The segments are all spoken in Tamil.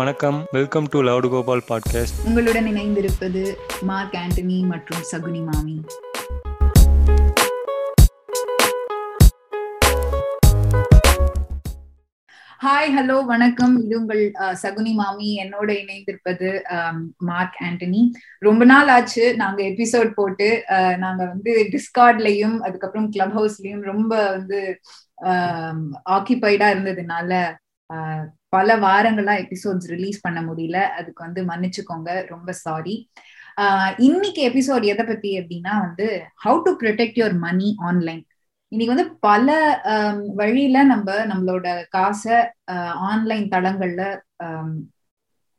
வணக்கம். Welcome to loud Gopal podcast உங்களுடன் இணைந்திருப்பது மார்க் ஆண்டனி மற்றும் சகுனி மாமி. ஹாய் ஹலோ வணக்கம். இது உங்கள் சகுனி மாமி. என்னோட இணைந்திருப்பது மார்க் ஆண்டனி. ரொம்ப நாள் ஆச்சு. நாங்க எபிசோட் போட்டு அஹ், நாங்க வந்து டிஸ்கார்ட்லயும் அதுக்கப்புறம் கிளப் ஹவுஸ்லயும் ரொம்ப வந்து ஆக்கிபைடா இருந்ததுனால பல வாரங்களா எபிசோட்ஸ் ரிலீஸ் பண்ண முடியல. அதுக்கு வந்து மன்னிச்சுக்கோங்க. ரொம்ப சாரி இன்னைக்கு எபிசோட் எதை பத்தி அப்படின்னா வந்து how to protect your money online இன்னைக்கு வந்து பல வழியில நம்ம நம்மளோட காசை ஆன்லைன் தளங்கள்ல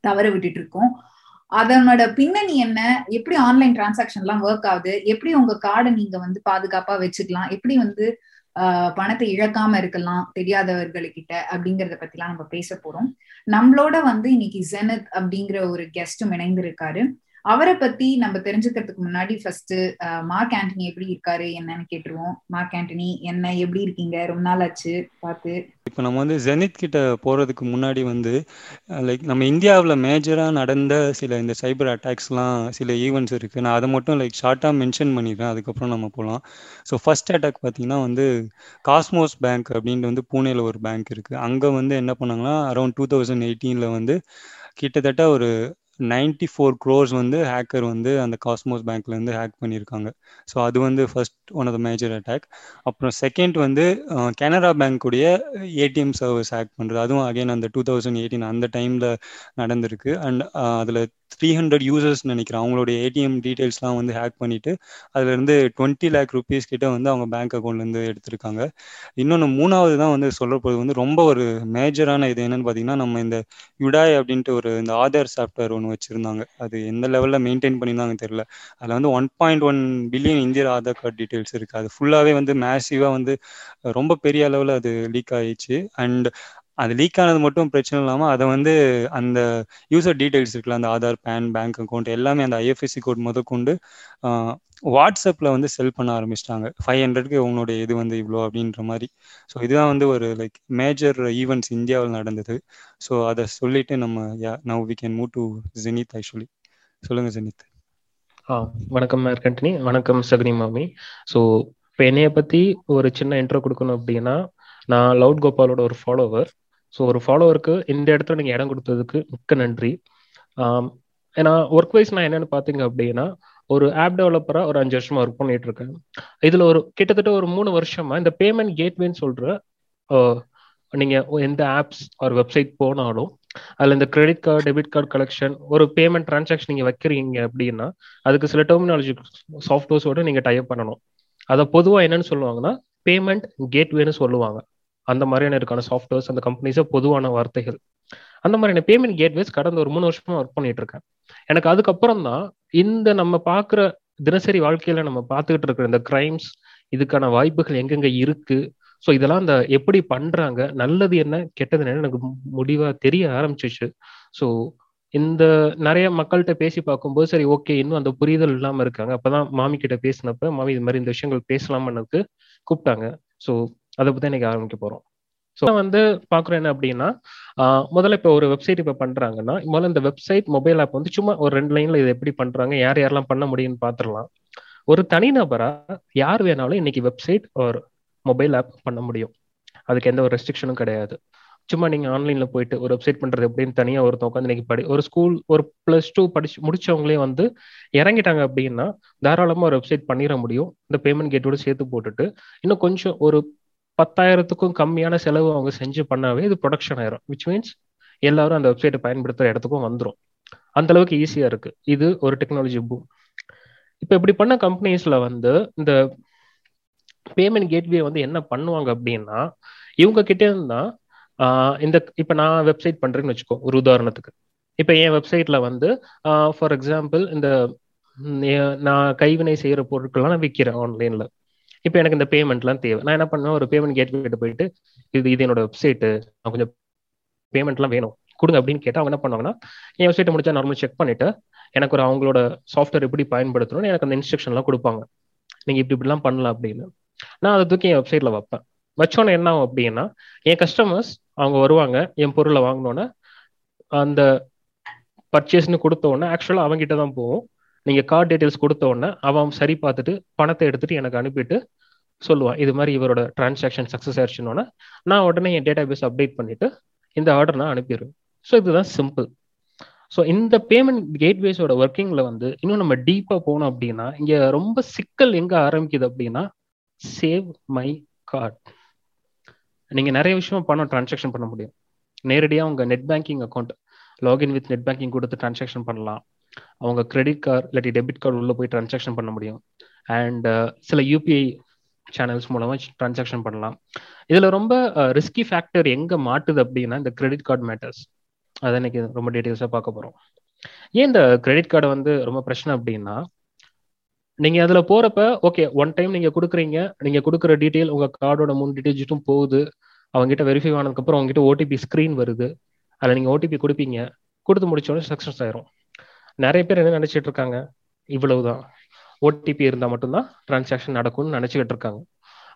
தவற விட்டுட்டு இருக்கோம். அதனோட பின்னணி என்ன? எப்படி ஆன்லைன் டிரான்சாக்ஷன் எல்லாம் ஒர்க் ஆகுது? எப்படி உங்க கார்டை நீங்க வந்து பாதுகாப்பா வச்சுக்கலாம்? எப்படி வந்து பணத்தை இழக்காம இருக்கலாம் தெரியாதவர்களுக்கிட்ட அப்படிங்கறத பத்தி எல்லாம் நம்ம பேச போறோம். நம்மளோட வந்து இன்னைக்கு ஜெனத் அப்படிங்கிற ஒரு கெஸ்டும் இணைந்திருக்காரு. அவரை பத்தி நம்ம தெரிஞ்சுக்கிறதுக்கு முன்னாடி ஃபர்ஸ்ட் மார்க் ஆண்டனி எப்படி இருக்காரு என்னன்னு கேட்டுருவோம். மார்க் ஆண்டனி என்ன எப்படி இருக்கீங்க? ரொம்ப நாள் ஆச்சு பார்த்து. இப்போ நம்ம வந்து ஜெனித் கிட்ட போகிறதுக்கு முன்னாடி வந்து லைக் நம்ம இந்தியாவில் மேஜராக நடந்த சில இந்த சைபர் அட்டாக்ஸ்லாம் சில ஈவெண்ட்ஸ் இருக்குது நான் அதை மட்டும் லைக் ஷார்ட்டாக மென்ஷன் பண்ணிடுறேன். அதுக்கப்புறம் நம்ம போகலாம் ஸோ ஃபர்ஸ்ட் அட்டாக் பார்த்தீங்கன்னா வந்து காஸ்மோஸ் பேங்க் அப்படின்ட்டு வந்து பூனேல ஒரு பேங்க் இருக்குது அங்கே வந்து என்ன பண்ணாங்கன்னா அரௌண்ட் டூ தௌசண்ட் எயிட்டீனில் வந்து கிட்டத்தட்ட ஒரு 94 ஃபோர் க்ரோர்ஸ் வந்து ஹேக்கர் வந்து அந்த காஸ்மோஸ் பேங்க்லேருந்து ஹேக் பண்ணியிருக்காங்க. ஸோ அது வந்து first one of the major attack அப்புறம் செகண்ட் வந்து கனரா பேங்க்குடைய ஏடிஎம் சர்வீஸ் ஹேக் பண்ணுறது அதுவும் அகைன் அந்த டூ தௌசண்ட் எயிட்டீன் அந்த டைமில் நடந்திருக்கு. அண்ட் அதில் த்ரீ ஹண்ட்ரட் யூசர்ஸ் நினைக்கிறேன். அவங்களுடைய ஏடிஎம் டீட்டெயில்ஸ்லாம் வந்து ஹேக் பண்ணிட்டு அதுலேருந்து டுவெண்ட்டி லேக் ருபீஸ் கிட்ட வந்து அவங்க பேங்க் அக்கௌண்ட்லேருந்து எடுத்திருக்காங்க. இன்னொன்று மூணாவது தான் வந்து சொல்லப்படுறது வந்து ரொம்ப ஒரு மேஜரான இது என்னன்னு பார்த்தீங்கன்னா நம்ம இந்த யுடாய் அப்படின்ட்டு ஒரு இந்த ஆதார் சாஃப்ட்வேர் ஒன்று வச்சுருந்தாங்க. அது எந்த லெவலில் மெயின்டைன் பண்ணியிருந்தாங்க தெரியல. அதில் வந்து ஒன் பாயிண்ட் ஒன் பில்லியன் இந்தியர் ஆதார் கார்டு டீட்டெயில்ஸ் இருக்குது அது ஃபுல்லாகவே வந்து மேசிவாக வந்து ரொம்ப பெரிய அளவில் அது லீக் ஆயிடுச்சு. அண்ட் அது லீக் ஆனது மட்டும் பிரச்சனை இல்லாமல் அதை வந்து அந்த யூசர் டீட்டெயில்ஸ் இருக்குல்ல அந்த ஆதார் பேன் பேங்க் அக்கௌண்ட் எல்லாமே அந்த ஐஎஃப்எஸ்சி கோட் முதற்கொண்டு வாட்ஸ்அப்பில் வந்து செல் பண்ண ஆரம்பிச்சிட்டாங்க. ஃபைவ் ஹண்ட்ரட்க்கு உங்களுடைய இது வந்து இவ்வளோ அப்படின்ற மாதிரி. ஸோ இதுதான் வந்து ஒரு லைக் மேஜர் ஈவெண்ட்ஸ் இந்தியாவில் நடந்தது. ஸோ அதை சொல்லிட்டு நம்ம yeah now we can move to Jenith actually சொல்லுங்க ஜெனித் ஆ வணக்கம் கண்டினி. வணக்கம் சகுனி மாமி. ஸோ இப்போ என்னைய பற்றி ஒரு சின்ன இன்ட்ரோ கொடுக்கணும் அப்படின்னா நான் லவுட் கோபாலோட ஒரு ஃபாலோவர் ஸோ ஒரு ஃபாலோவருக்கு இந்த இடத்துல நீங்கள் இடம் கொடுத்ததுக்கு மிக்க நன்றி. ஏன்னா ஒர்க் வைஸ் நான் என்னென்னு பார்த்தீங்க அப்படின்னா ஒரு ஆப் டெவலப்பராக ஒரு அஞ்சு வருஷமாக ஒர்க் பண்ணிட்டு இருக்கேன். இதில் ஒரு கிட்டத்தட்ட ஒரு மூணு வருஷமா இந்த பேமெண்ட் கேட்வேன்னு சொல்கிற நீங்கள் எந்த ஆப்ஸ் ஒரு வெப்சைட் போனாலும் அதில் இந்த credit card debit card collection ஒரு பேமெண்ட் டிரான்சாக்ஷன் நீங்கள் வைக்கிறீங்க அப்படின்னா அதுக்கு சில டெர்மினாலஜி சாஃப்ட்வேர்ஸோட நீங்கள் டைப் பண்ணணும். அதை பொதுவாக என்னன்னு சொல்லுவாங்கன்னா பேமெண்ட் கேட்வேன்னு சொல்லுவாங்க. அந்த மாதிரியான இருக்கான சாஃப்ட்வேர்ஸ் அந்த கம்பெனிஸை பொதுவான வார்த்தைகள். அந்த மாதிரியான பேமெண்ட் கேட்வேஸ் கடந்த ஒரு மூணு வருஷமா ஒர்க் பண்ணிட்டு இருக்கேன் எனக்கு அதுக்கப்புறம் தான் இந்த நம்ம பார்க்குற தினசரி வாழ்க்கையில நம்ம பார்த்துக்கிட்டு இருக்கிற இந்த கிரைம்ஸ் இதுக்கான வாய்ப்புகள் எங்கெங்க இருக்கு? ஸோ இதெல்லாம் இந்த எப்படி பண்றாங்க? நல்லது என்ன கெட்டது என்ன? எனக்கு முடிவா தெரிய ஆரம்பிச்சிச்சு. ஸோ இந்த நிறைய மக்கள்கிட்ட பேசி பார்க்கும்போது சரி ஓகே இன்னும் அந்த புரிதல் இல்லாம இருக்காங்க. அப்பதான் மாமி கிட்ட பேசினப்ப மாமி இது மாதிரி இந்த விஷயங்கள் பேசலாம்னு கூப்பிட்டாங்க. ஸோ அதை பத்தி இன்னைக்கு ஆரம்பிக்க போறோம். ஸோ வந்து பாக்குறோம் என்ன அப்படின்னா முதல்ல இப்போ ஒரு வெப்சைட் இப்போ பண்றாங்கன்னா முதல்ல இந்த வெப்சைட் மொபைல் ஆப் வந்து சும்மா ஒரு ரெண்டு லைன்ல இது எப்படி பண்றாங்க யார் யாரெல்லாம் பண்ண முடியும்னு பாத்துரலாம் ஒரு தனிநபரா யார் வேணாலும் இன்னைக்கு வெப்சைட் ஒரு மொபைல் ஆப் பண்ண முடியும். அதுக்கு எந்த ஒரு ரெஸ்ட்ரிக்ஷனும் கிடையாது. சும்மா நீங்க ஆன்லைன்ல போயிட்டு ஒரு வெப்சைட் பண்றது எப்படின்னு தனியா ஒருத்தன் உட்காந்து இன்னைக்கு படி ஒரு ஸ்கூல் ஒரு பிளஸ் டூ படிச்சு முடிச்சவங்களே வந்து இறங்கிட்டாங்க அப்படின்னா தாராளமா ஒரு வெப்சைட் பண்ணிட முடியும். இந்த பேமெண்ட் கேட்டோட சேர்த்து போட்டுட்டு இன்னும் கொஞ்சம் ஒரு பத்தாயிரத்துக்கும் கம்மியான செலவு அவங்க செஞ்சு பண்ணாவே இது ப்ரொடக்ஷன் ஆயிரும். விச் மீன்ஸ் எல்லாரும் அந்த வெப்சைட்டை பயன்படுத்துற இடத்துக்கும் வந்துடும் அந்த அளவுக்கு ஈஸியா இருக்கு. இது ஒரு டெக்னாலஜி பூம் இப்போ இப்படி பண்ண கம்பெனிஸ்ல வந்து இந்த பேமெண்ட் கேட்வே வந்து என்ன பண்ணுவாங்க அப்படின்னா இவங்க கிட்டே இருந்தா இந்த இப்போ நான் வெப்சைட் பண்ணுறேன்னு வச்சுக்கோ ஒரு உதாரணத்துக்கு. இப்போ என் வெப்சைட்ல வந்து ஃபார் எக்ஸாம்பிள் இந்த நான் கைவினை செய்கிற பொருட்கள்லாம் நான் விற்கிறேன் ஆன்லைன்ல இப்போ எனக்கு இந்த பேமெண்ட்லாம் தேவை. நான் என்ன பண்ணுவேன்? ஒரு பேமெண்ட் கேட்வே போயிட்டு இது இது என்னோட வெப்சைட்டு நான் கொஞ்சம் பேமெண்ட்லாம் வேணும். கொடுங்க அப்படின்னு கேட்டால் அவங்க என்ன பண்ணுவாங்கன்னா என் வெப்சைட்டை முடிச்சா நார்மல் செக் பண்ணிட்டு எனக்கு ஒரு அவங்களோட சாஃப்ட்வேர் எப்படி பயன்படுத்தணும்னு எனக்கு அந்த இன்ஸ்ட்ரக்ஷன்லாம் கொடுப்பாங்க. நீங்க இப்படி இப்படிலாம் பண்ணலாம் அப்படின்னு. நான் அதை தூக்கி என் வெப்சைட்டில் வைப்பேன். வச்சோன்னே என்ன ஆகும் அப்படின்னா என் கஸ்டமர்ஸ் அவங்க வருவாங்க என் பொருளை வாங்கினோன்னே அந்த பர்ச்சேஸ்னு கொடுத்த உடனே ஆக்சுவலாக அவங்ககிட்ட தான் போவோம். நீங்கள் கார்டு டீட்டெயில்ஸ் கொடுத்த உடனே அவன் சரி பார்த்துட்டு பணத்தை எடுத்துட்டு எனக்கு அனுப்பிட்டு சொல்லுவான். இது மாதிரி இவரோட டிரான்சாக்ஷன் சக்ஸஸ் ஆயிடுச்சுன்னொன்னே நான் உடனே என் டேட்டா பேஸ் அப்டேட் பண்ணிவிட்டு இந்த ஆர்டர் நான் அனுப்பிடுவேன் ஸோ இதுதான் சிம்பிள் ஸோ இந்த பேமெண்ட் கேட்வேஸோட ஒர்க்கிங்கில் வந்து இன்னும் நம்ம டீப்பாக போனோம் அப்படின்னா இங்கே ரொம்ப சிக்கல் எங்கே ஆரம்பிக்குது அப்படின்னா சேவ் மை கார்ட் நீங்கள் நிறைய விஷயம் பணம் டிரான்சாக்ஷன் பண்ண முடியும். நேரடியாக உங்கள் net banking account login with net banking கொடுத்து டிரான்சாக்ஷன் பண்ணலாம். அவங்க கிரெடிட் கார்டு இல்லாட்டி டெபிட் கார்டு உள்ளே போய் டிரான்சாக்ஷன் பண்ண முடியும். அண்ட் uh, சில யூபிஐ சேனல்ஸ் மூலமாக டிரான்சாக்ஷன் பண்ணலாம். இதில் ரொம்ப ரிஸ்கி ஃபேக்டர் எங்கே மாட்டுது அப்படின்னா இந்த கிரெடிட் கார்டு மேட்டர்ஸ் அதை இன்னைக்கு ரொம்ப டீட்டெயில்ஸாக பார்க்க போகிறோம் ஏன் இந்த கிரெடிட் கார்டு வந்து ரொம்ப பிரச்சனை அப்படின்னா நீங்கள் அதில் போகிறப்ப ஓகே ஒன் டைம் நீங்கள் கொடுக்குறீங்க நீங்கள் கொடுக்குற டீட்டெயில் உங்கள் கார்டோட மூணு டீட்டெயில்ஸும் போகுது. அவங்ககிட்ட வெரிஃபை ஆனதுக்கப்புறம் அவங்ககிட்ட ஓடிபி ஸ்க்ரீன் வருது. அதில் நீங்கள் ஓடிபி கொடுப்பீங்க. கொடுத்து முடிச்சோடனே சக்ஸஸ் ஆயிரும். நிறைய பேர் என்ன நினச்சிட்டு இருக்காங்க? இவ்வளவுதான். ஓடிபி இருந்தால் மட்டும்தான் டிரான்சாக்ஷன் நடக்கும்னு நினச்சிக்கிட்டு இருக்காங்க.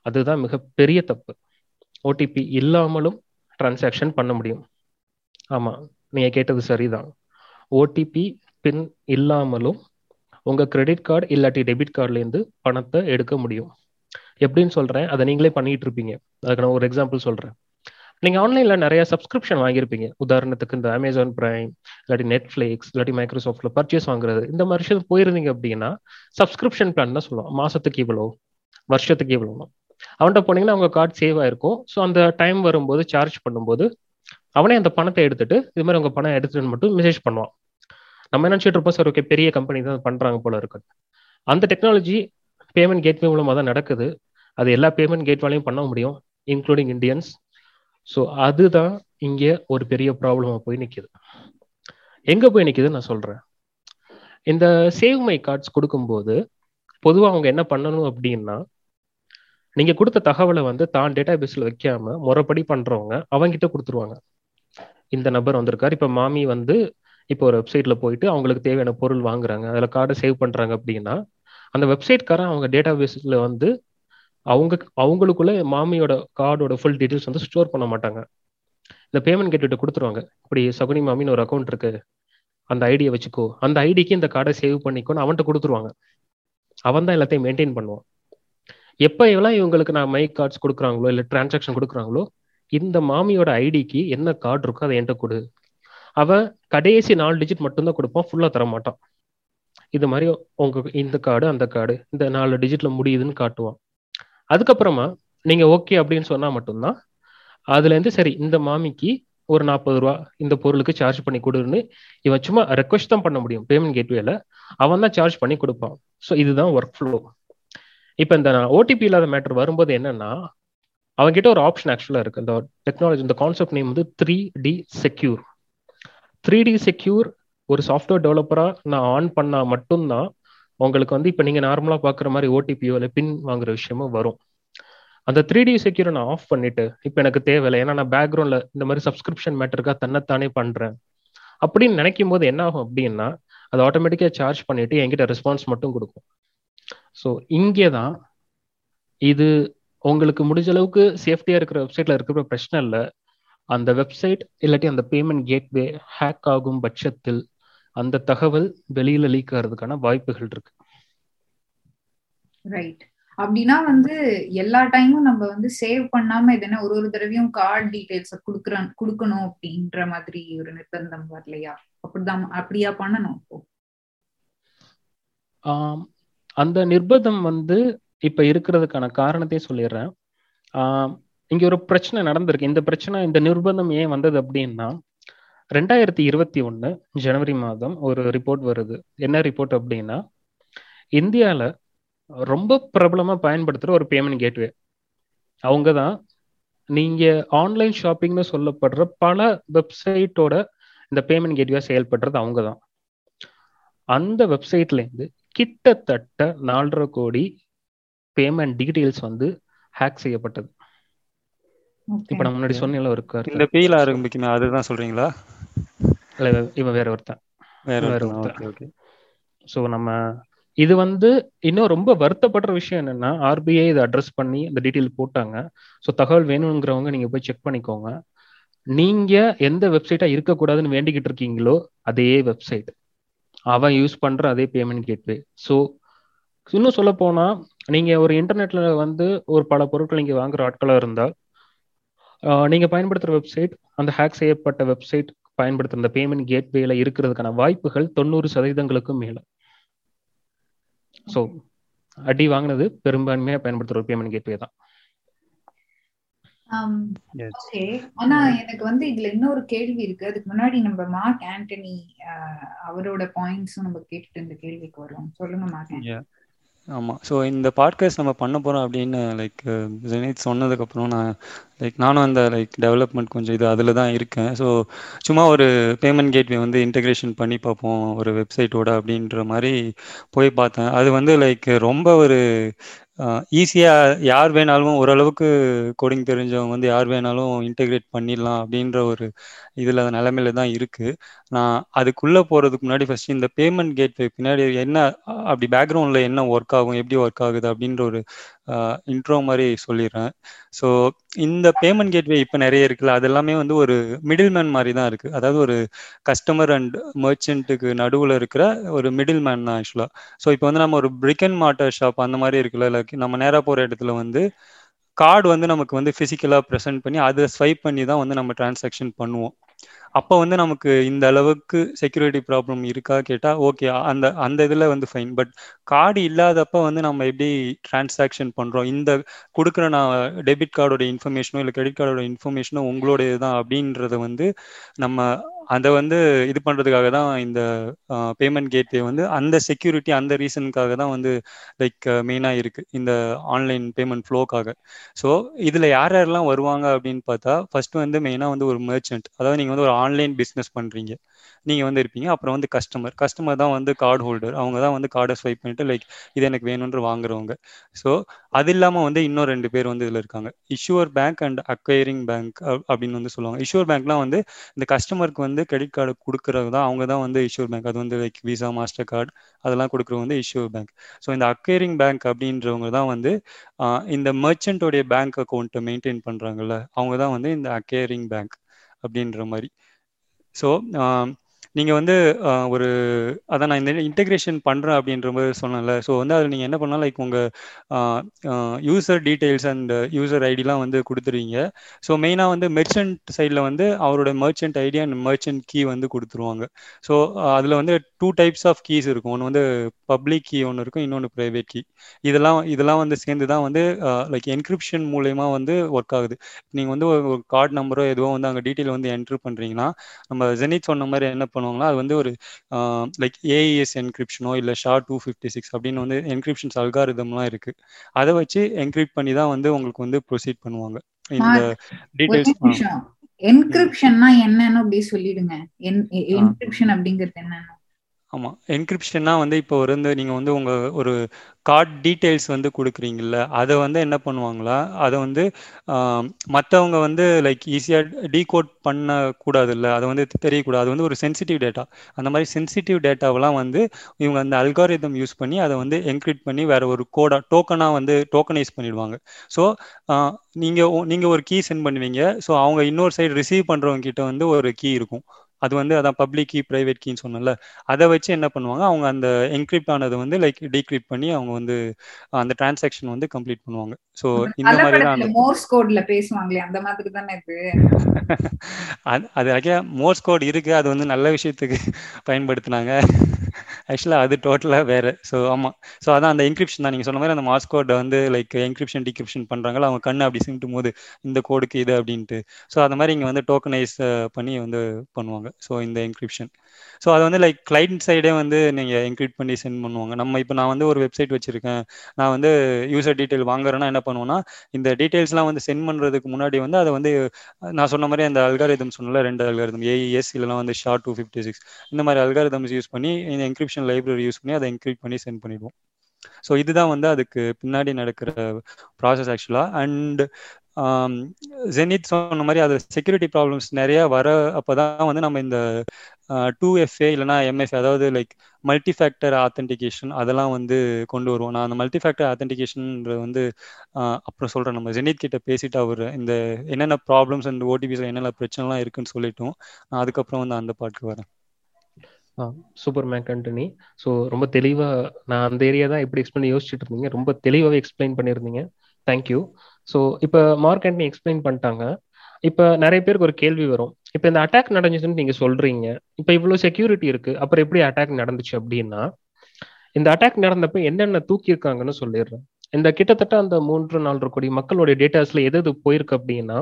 அதுதான் மிகப்பெரிய தப்பு. ஓடிபி இல்லாமலும் டிரான்சாக்ஷன் பண்ண முடியும். ஆமாம் நீங்கள் கேட்டது சரிதான். ஓடிபி பின் இல்லாமலும் உங்கள் கிரெடிட் கார்டு இல்லாட்டி டெபிட் கார்டுலேருந்து பணத்தை எடுக்க முடியும். எப்படின்னு சொல்கிறேன் அதை நீங்களே பண்ணிட்டு இருப்பீங்க. அதுக்கு நான் ஒரு எக்ஸாம்பிள் சொல்கிறேன் நீங்கள் ஆன்லைனில் நிறைய சப்ஸ்கிரிப்ஷன் வாங்கியிருப்பீங்க. உதாரணத்துக்கு இந்த அமேசான் பிரைம் இல்லாட்டி நெட்ஃப்ளிக்ஸ் இல்லாட்டி மைக்ரோசாஃப்டில் பர்ச்சேஸ் வாங்குறது. இந்த மாதிரி விஷயம் போயிருந்தீங்க அப்படின்னா சப்ஸ்கிரிப்ஷன் பிளான் தான் சொல்லுவோம் மாதத்துக்கு இவ்வளோ வருஷத்துக்கு இவ்வளோ அவன்கிட்ட போனீங்கன்னா அவங்க கார்டு சேவ் ஆயிருக்கும். ஸோ அந்த டைம் வரும்போது சார்ஜ் பண்ணும்போது அவனே அந்த பணத்தை எடுத்துட்டு இது மாதிரி உங்கள் பணம் எடுத்துட்டு மட்டும் மெசேஜ் பண்ணுவான். நம்ம நினைச்சிட்டு இருப்போம்? சார் ஓகே பெரிய கம்பெனி தான் பண்றாங்க போல இருக்கு. அந்த டெக்னாலஜி பேமெண்ட் கேட்வே மூலமா தான் நடக்குது. அது எல்லா பேமெண்ட் கேட்வாலையும் பண்ண முடியும் இன்க்ளூடிங் இந்தியன்ஸ் ஸோ அதுதான் இங்கே ஒரு பெரிய ப்ராப்ளமா போய் நிற்கிது எங்க போய் நிற்கிதுன்னு நான் சொல்றேன். இந்த சேவ் மை கார்ட்ஸ் கொடுக்கும்போது பொதுவாக அவங்க என்ன பண்ணணும் அப்படின்னா நீங்க கொடுத்த தகவலை வந்து தான் டேட்டா பேஸில் வைக்காம முறைப்படி பண்றவங்க அவங்ககிட்ட கொடுத்துருவாங்க. இந்த நபர் வந்திருக்காரு. இப்ப மாமி வந்து இப்போ ஒரு வெப்சைட்ல போயிட்டு அவங்களுக்கு தேவையான பொருள் வாங்குறாங்க அதில் கார்டை சேவ் பண்றாங்க அப்படின்னா அந்த வெப்சைட்காரன் அவங்க டேட்டா பேஸ்ல வந்து அவங்க அவங்களுக்குள்ள மாமியோட கார்டோட ஃபுல் டீட்டெயில்ஸ் வந்து ஸ்டோர் பண்ண மாட்டாங்க. இந்த பேமெண்ட் கேட்டு கொடுத்துருவாங்க. இப்படி சகுனி மாமின்னு ஒரு அக்கௌண்ட் இருக்கு. அந்த ஐடியை வச்சுக்கோ. அந்த ஐடிக்கு இந்த கார்டை சேவ் பண்ணிக்கோன்னு அவன்கிட்ட கொடுத்துருவாங்க. அவன் தான் எல்லாத்தையும் மெயின்டைன் பண்ணுவான். எப்போ எவ்வளோ இவங்களுக்கு நான் மை கார்ட்ஸ் கொடுக்குறாங்களோ இல்லை டிரான்சாக்ஷன் கொடுக்குறாங்களோ இந்த மாமியோட ஐடிக்கு என்ன கார்டு இருக்கோ அதை என்கிட்ட கொடு. அவன் கடைசி நாலு டிஜிட் மட்டும்தான் கொடுப்பான். ஃபுல்லாக தர மாட்டான் இது மாதிரி உங்க இந்த கார்டு அந்த கார்டு இந்த நாலு டிஜிட்ல முடியுதுன்னு காட்டுவான். அதுக்கப்புறமா நீங்க ஓகே அப்படின்னு சொன்னா மட்டும்தான் அதுல இருந்து சரி இந்த மாமிக்கு ஒரு நாற்பது ரூபா இந்த பொருளுக்கு சார்ஜ் பண்ணி கொடுன்னு இவன் சும்மா ரெக்வஸ்ட் தான் பண்ண முடியும். பேமெண்ட் கேட்வேல அவன் தான் சார்ஜ் பண்ணி கொடுப்பான். ஸோ இதுதான் ஒர்க் ஃப்ளோ இப்போ இந்த ஓடிபி இல்லாத மேட்டர் வரும்போது என்னன்னா அவங்ககிட்ட ஒரு ஆப்ஷன் ஆக்சுவலாக இருக்கு. இந்த டெக்னாலஜி இந்த கான்செப்ட் நேம் வந்து three D secure three D secure ஒரு சாஃப்ட்வேர் டெவலப்பராக நான் ஆன் பண்ணால் மட்டும்தான் உங்களுக்கு வந்து இப்போ நீங்கள் நார்மலாக பார்க்குற மாதிரி ஓடிபியோ இல்லை பின் வாங்குற விஷயமோ வரும். அந்த த்ரீ டி செக்யூரை நான் ஆஃப் பண்ணிட்டு இப்போ எனக்கு தேவையில்லை. ஏன்னா நான் பேக்ரவுண்டில் இந்த மாதிரி சப்ஸ்கிரிப்ஷன் மேட்டருக்கா தன்னைத்தானே பண்ணுறேன் அப்படின்னு நினைக்கும் போது என்ன ஆகும் அப்படின்னா அது ஆட்டோமேட்டிக்காக சார்ஜ் பண்ணிட்டு என்கிட்ட ரெஸ்பான்ஸ் மட்டும் கொடுக்கும். ஸோ இங்கே தான் இது உங்களுக்கு முடிஞ்ச அளவுக்கு சேஃப்டியாக இருக்கிற வெப்சைட்டில் இருக்கிற பிரச்சனை இல்லை. அந்த வெப்சைட் இல்லாட்டி அந்த பேமெண்ட் கேட்வே ஹேக் ஆகும் பட்சத்தில் அந்த தகவல் வெளியில லீக் ஆகிறதுக்கான வாய்ப்புகள் இருக்கு. ரைட் அப்படின்னா வந்து எல்லா டைமும் நம்ம வந்து சேவ் பண்ணாம இதுனா ஒரு ஒரு தடவையும் கார்டு டீடைல்ஸ் குடுக்குறோம் கொடுக்கணும் அப்படின்ற மாதிரி ஒரு நிர்பந்தம் வரலையா? அப்படிதான் அப்படியா பண்ணணும் அந்த நிர்பந்தம் வந்து இப்ப இருக்கிறதுக்கான காரணத்தையும் சொல்லிடுறேன். இங்க ஒரு பிரச்சனை நடந்திருக்கு. இந்த பிரச்சனை இந்த நிர்பந்தம் ஏன் வந்தது அப்படின்னா ரெண்டாயிரத்தி இருபத்தி ஒன்று ஜனவரி மாதம் ஒரு ரிப்போர்ட் வருது. என்ன ரிப்போர்ட் அப்படின்னா இந்தியாவில் ரொம்ப பிரபலமாக பயன்படுத்துகிற ஒரு பேமெண்ட் கேட்வே அவங்க தான் நீங்கள் ஆன்லைன் ஷாப்பிங்னு சொல்லப்படுற பல வெப்சைட்டோட இந்த பேமெண்ட் கேட்வே செயல்படுறது அவங்க தான் அந்த வெப்சைட்லேருந்து கிட்டத்தட்ட நாலரை கோடி பேமெண்ட் டீட்டெயில்ஸ் வந்து ஹேக் செய்யப்பட்டது. இப்ப நான் முன்னாடி சொன்ன ஒரு இந்த பீல ஆரம்பிக்கணும் அதுதான் சொல்றீங்களா? இல்ல இவன் வேற ஒருத்தன். வேற வேற ஒருத்தன்? ஓகே ஸோ நம்ம இது வந்து இன்னும் ரொம்ப வருத்தப்படுற விஷயம் என்னன்னா ஆர்பிஐ இதை அட்ரஸ் பண்ணி இந்த டீட்டெயில் போட்டாங்க. ஸோ தகவல் வேணுங்கிறவங்க நீங்க போய் செக் பண்ணிக்கோங்க. நீங்க எந்த வெப்சைட்டா இருக்கக்கூடாதுன்னு வேண்டிக்கிட்டு இருக்கீங்களோ அதே வெப்சைட் அவன் யூஸ் பண்ற அதே பேமெண்ட் கேட்வே ஸோ இன்னும் சொல்ல போனா நீங்க ஒரு இன்டர்நெட்ல வந்து ஒரு பல பொருட்கள் நீங்க வாங்குற ஆட்களா இருந்தால் நீங்க பயன்படுத்துற வெப்சைட் அந்த ஹேக் செய்யப்பட்ட வெப்சைட் பயன்படுத்துற அந்த பேமெண்ட் கேட்வேல இருக்கிறதுக்கான வாய்ப்புகள் தொண்ணூறு சதவீதங்களுக்கும் மேல. ஸோ அடி வாங்கினது பெரும்பான்மையா பயன்படுத்துற ஒரு பேமெண்ட் கேட்வே தான். ஓகே ஆனா எனக்கு வந்து இதுல இன்னொரு கேள்வி இருக்கு. அதுக்கு முன்னாடி நம்ம மார்க் ஆண்டனி அவரோட பாயிண்ட்ஸும் நம்ம கேட்டுட்டு இந்த கேள்விக்கு வருவோம். சொல்லுங்க மார்க் ஆமாம் ஸோ இந்த பாட்காஸ்ட் நம்ம பண்ண போகிறோம் அப்படின்னு லைக் ஜெனித் சொன்னதுக்கப்புறம் நான் லைக் நானும் அந்த லைக் டெவலப்மெண்ட் கொஞ்சம் இது அதில் தான் இருக்கேன். ஸோ சும்மா ஒரு பேமெண்ட் கேட்வே வந்து இன்டகிரேஷன் பண்ணி பார்ப்போம் ஒரு வெப்சைட்டோட அப்படின்ற மாதிரி போய் பார்த்தேன். அது வந்து லைக் ரொம்ப ஒரு ஈஸியாக யார் வேணாலும் ஓரளவுக்கு கோடிங் தெரிஞ்சவங்க வந்து யார் வேணாலும் இன்டெகிரேட் பண்ணிடலாம் அப்படின்ற ஒரு இதில் நிலமையில தான் இருக்குது நான் அதுக்குள்ளே போகிறதுக்கு முன்னாடி ஃபஸ்ட் இந்த பேமெண்ட் கேட்வே பின்னாடி என்ன அப்படி பேக்ரவுண்டில் என்ன ஒர்க் ஆகும் எப்படி ஒர்க் ஆகுது அப்படின்ற ஒரு இன்ட்ரோ மாதிரி சொல்லிடுறேன். ஸோ இந்த பேமெண்ட் கேட்வே இப்போ நிறைய இருக்குல்ல அது எல்லாமே வந்து ஒரு மிடில் மேன் மாதிரி தான் இருக்குது அதாவது ஒரு கஸ்டமர் அண்ட் மர்ச்சன்ட்டுக்கு நடுவில் இருக்கிற ஒரு மிடில் மேன் தான் ஆக்சுவலாக ஸோ இப்போ வந்து நம்ம ஒரு பிரிக் அண்ட் மாட்டர் ஷாப் அந்த மாதிரி இருக்குல்ல லைக் நம்ம நேராக போகிற இடத்துல வந்து கார்டு வந்து நமக்கு வந்து ஃபிசிக்கலாக ப்ரெசென்ட் பண்ணி அதை ஸ்வைப் பண்ணி தான் வந்து நம்ம டிரான்சாக்ஷன் பண்ணுவோம். அப்போ வந்து நமக்கு இந்த அளவுக்கு செக்யூரிட்டி ப்ராப்ளம் இருக்கா கேட்டால் ஓகே அந்த அந்த இதில் வந்து ஃபைன் பட் கார்டு இல்லாதப்ப வந்து நம்ம எப்படி டிரான்சாக்ஷன் பண்ணுறோம் இந்த கொடுக்குற நான் டெபிட் கார்டோட இன்ஃபர்மேஷனோ இல்லை கிரெடிட் கார்டோட இன்ஃபர்மேஷனோ உங்களோட இதுதான் அப்படின்றத வந்து நம்ம அதை வந்து இது பண்ணுறதுக்காக தான் இந்த பேமெண்ட் கேட்வே வந்து அந்த செக்யூரிட்டி அந்த ரீசனுக்காக தான் வந்து லைக் மெயினாக இருக்குது இந்த ஆன்லைன் பேமெண்ட் ஃப்ளோக்காக ஸோ இதில் யார் யாரெல்லாம் வருவாங்க அப்படின்னு பார்த்தா ஃபர்ஸ்ட் வந்து மெயினாக வந்து ஒரு மெர்ச்சன்ட் அதாவது நீங்கள் வந்து ஒரு ஆன்லைன் பிஸ்னஸ் பண்ணுறீங்க நீங்கள் வந்து இருப்பீங்க. அப்புறம் வந்து கஸ்டமர் கஸ்டமர் தான் வந்து கார்டு ஹோல்டர் அவங்க தான் வந்து கார்டை ஸ்வைப் பண்ணிட்டு லைக் இது எனக்கு வேணும்னு வாங்குறவங்க. ஸோ அது இல்லாமல் வந்து இன்னும் ரெண்டு பேர் வந்து இதில் இருக்காங்க. Issuer bank and acquiring bank அப்படின்னு வந்து சொல்லுவாங்க. இஷ்யூர் பேங்க்லாம் வந்து இந்த கஸ்டமருக்கு வந்து கிரெடிட் கார்டு கொடுக்குறது தான். அவங்க தான் வந்து இஷ்யூர் பேங்க் அது வந்து லைக் விசா மாஸ்டர் கார்டு அதெல்லாம் கொடுக்குறவங்க வந்து இஷ்யூர் பேங்க் ஸோ இந்த அக்வைரிங் பேங்க் அப்படின்றவங்க தான் வந்து இந்த மர்ச்சன்ட்டோடைய பேங்க் அக்கௌண்ட்டை மெயின்டைன் பண்ணுறாங்கல்ல அவங்க தான் வந்து இந்த அக்வயரிங் பேங்க் அப்படின்ற மாதிரி. ஸோ நீங்கள் வந்து ஒரு அதான் நான் இந்த இன்டெகிரேஷன் பண்ணுறேன் அப்படின்ற மாதிரி சொன்னேன்ல. ஸோ வந்து அதில் நீங்கள் என்ன பண்ணால் லைக் உங்கள் யூசர் டீட்டெயில்ஸ் அண்ட் யூசர் ஐடிலாம் வந்து கொடுத்துருவீங்க. ஸோ மெயினாக வந்து மெர்ச்சன்ட் சைடில் வந்து அவரோட merchant ID and merchant key வந்து கொடுத்துருவாங்க. ஸோ அதில் வந்து டூ டைப்ஸ் ஆஃப் கீஸ் இருக்கும். ஒன்று வந்து பப்ளிக் கீ ஒன்று இருக்கும். இன்னொன்று ப்ரைவேட் கீ இதெல்லாம் இதெல்லாம் வந்து சேர்ந்து தான் வந்து லைக் என்கிரிப்ஷன் மூலயமா வந்து ஒர்க் ஆகுது. நீங்கள் வந்து ஒரு கார்டு நம்பரோ எதுவோ வந்து அங்கே டீட்டெயில் வந்து என்ட்ரு பண்ணுறீங்கன்னா நம்ம ஜெனித் சொன்ன மாதிரி என்ன பண்ணுவாங்கன்னா அது வந்து ஒரு லைக் ஏஇஎஸ் என்கிரிப்ஷனோ இல்லை ஷா டூ ஃபிஃப்டி சிக்ஸ் அப்படின்னு வந்து என்கிரிப்ஷன்ஸ் அல்காரிதம்லாம் இருக்கு. அதை வச்சு என்கிரிப்ட் பண்ணி தான் வந்து உங்களுக்கு வந்து ப்ரொசீட் பண்ணுவாங்க. இந்த டீடைல்ஸ் என்கிரிப்ஷன்னா என்னன்னு அப்படி சொல்லிடுங்க. என்கிரிப்ஷன் அப்படிங்கிறது என்னன்னு. ஆமாம் என்கிரிப்ஷன்னா வந்து இப்போ வந்து நீங்கள் வந்து உங்கள் ஒரு கார்ட் டீட்டெயில்ஸ் வந்து கொடுக்குறீங்கல்ல அதை வந்து என்ன பண்ணுவாங்களா? அதை வந்து மற்றவங்க வந்து லைக் ஈஸியாக டீகோட் பண்ணக்கூடாதுல்ல அதை வந்து தெரியக்கூடாது. அது வந்து ஒரு சென்சிட்டிவ் டேட்டா அந்த மாதிரி சென்சிட்டிவ் டேட்டாவெல்லாம் வந்து இவங்க அந்த அல்காரிதம் யூஸ் பண்ணி அதை வந்து என்கிரிப்ட் பண்ணி வேற ஒரு கோடா டோக்கனாக வந்து டோக்கனைஸ் பண்ணிடுவாங்க. ஸோ நீங்கள் நீங்கள் ஒரு கீ சென்ட் பண்ணுவீங்க. ஸோ அவங்க இன்னொரு சைடு ரிசீவ் பண்ணுறவங்க கிட்ட வந்து ஒரு கீ இருக்கும். அது வந்து அதான் பப்ளிக் கீ ப்ரைவேட் கீன்னு சொன்னல அதை வச்சு என்ன பண்ணுவாங்க? அவங்க அந்த என்கிரிப்ட் ஆனதை வந்து லைக் டீக்ரிப்ட் பண்ணி அவங்க வந்து அந்த டிரான்சாக்ஷன் வந்து கம்ப்ளீட் பண்ணுவாங்க. ஸோ இந்த மாதிரி தான் மோர்ஸ் கோட்ல பேசுவாங்களே அந்த மாதிரி தானே இது? அது ஆக்சுவலா மோர்ஸ் கோட் இருக்கு. அது வந்து நல்ல விஷயத்துக்கு பயன்படுத்தினாங்க. ஆக்சுவலாக அது டோட்டலாக வேறு. ஸோ ஆமாம் ஸோ அதான் அந்த என்கிரிப்ஷன் தான். நீங்கள் சொன்ன மாதிரி அந்த மாஸ்கோட வந்து லைக் என்கிரிப்ஷன் டிகிரிப்ஷன் பண்ணுறாங்களோ அவங்க கண்ணு அப்படி சிமிட்டும் போது இந்த கோடுக்கு இது அப்படின்ட்டு. ஸோ அந்த மாதிரி இங்கே வந்து டோக்கனைஸ் பண்ணி வந்து பண்ணுவாங்க. ஸோ இந்த என்கிரிப்ஷன் ஸோ அதை வந்து லைக் கிளைண்ட் சைடே வந்து நீங்கள் என்கிரிப்ட் பண்ணி சென்ட் பண்ணுவாங்க. நம்ம இப்போ நான் வந்து ஒரு வெப்சைட் வச்சிருக்கேன். நான் வந்து யூசர் டீட்டெயில் வாங்குறேன்னா என்ன பண்ணுவேன்னா இந்த டீட்டெயில்ஸ்லாம் வந்து சென்ட் பண்ணுறதுக்கு முன்னாடி வந்து அதை வந்து நான் சொன்ன மாதிரி அந்த அல்காரிதம் சொன்னல ரெண்டு அல்காரிதம் ஏஇஎஸ் இல்லைனா வந்து ஷார்ட் டூ ஃபிஃப்டி சிக்ஸ் இந்த மாதிரி அல்காரிதம்ஸ் யூஸ் பண்ணி இந்த என்கிரிப்ஷன் லைப்ரரி யூஸ் பண்ணி அதை என்கிரிப்ட் பண்ணி சென்ட் பண்ணிடுவோம். ஸோ இதுதான் வந்து அதுக்கு பின்னாடி நடக்கிற ப்ராசஸ் ஆக்சுவலாக அண்ட் ஜெனித் சொன்ன மாதிரி அது செக்யூரிட்டி ப்ராப்ளம்ஸ் நிறைய வர அப்போதான் வந்து நம்ம இந்த டூ எஃப்ஏ இல்லைனா எம்எஃப் அதாவது லைக் மல்டி ஃபேக்டர் ஆத்தென்டிகேஷன் அதெல்லாம் வந்து கொண்டு வருவோம். நான் அந்த மல்டி ஃபேக்டர் ஆத்தென்டிகேஷன்ன்ற வந்து அப்புறம் சொல்கிறேன் நம்ம ஜெனித் கிட்ட பேசிட்டு அவர் இந்த என்னென்ன ப்ராப்ளம்ஸ் அண்ட் ஓடிபிஸில் என்னென்ன பிரச்சனைலாம் இருக்குன்னு சொல்லிட்டோம். நான் அதுக்கப்புறம் வந்து அந்த பாட்டுக்கு வரேன். சூப்பர் மேக் ஆண்டனி ஸோ ரொம்ப தெளிவாக நான் அந்த ஏரியா தான் எப்படி எக்ஸ்பிளைன் யோசிச்சுட்டு இருந்தீங்க. ரொம்ப தெளிவாகவே எக்ஸ்பிளைன் பண்ணியிருந்தீங்க. தேங்க்யூ ஸோ இப்போ மார்க் ஆண்டனி எக்ஸ்பிளைன் பண்ணிட்டாங்க. இப்போ நிறைய பேருக்கு ஒரு கேள்வி வரும். இப்போ இந்த அட்டாக் நடந்துச்சுன்னு நீங்க சொல்றீங்க. இப்போ இவ்வளோ செக்யூரிட்டி இருக்கு. அப்புறம் எப்படி அட்டாக் நடந்துச்சு அப்படின்னா இந்த அட்டாக் நடந்தப்ப என்னென்ன தூக்கியிருக்காங்கன்னு சொல்லிடுறேன். இந்த கிட்டத்தட்ட அந்த மூன்று நாலு கோடி மக்களுடைய டேட்டாஸ்ல எது எது போயிருக்கு அப்படின்னா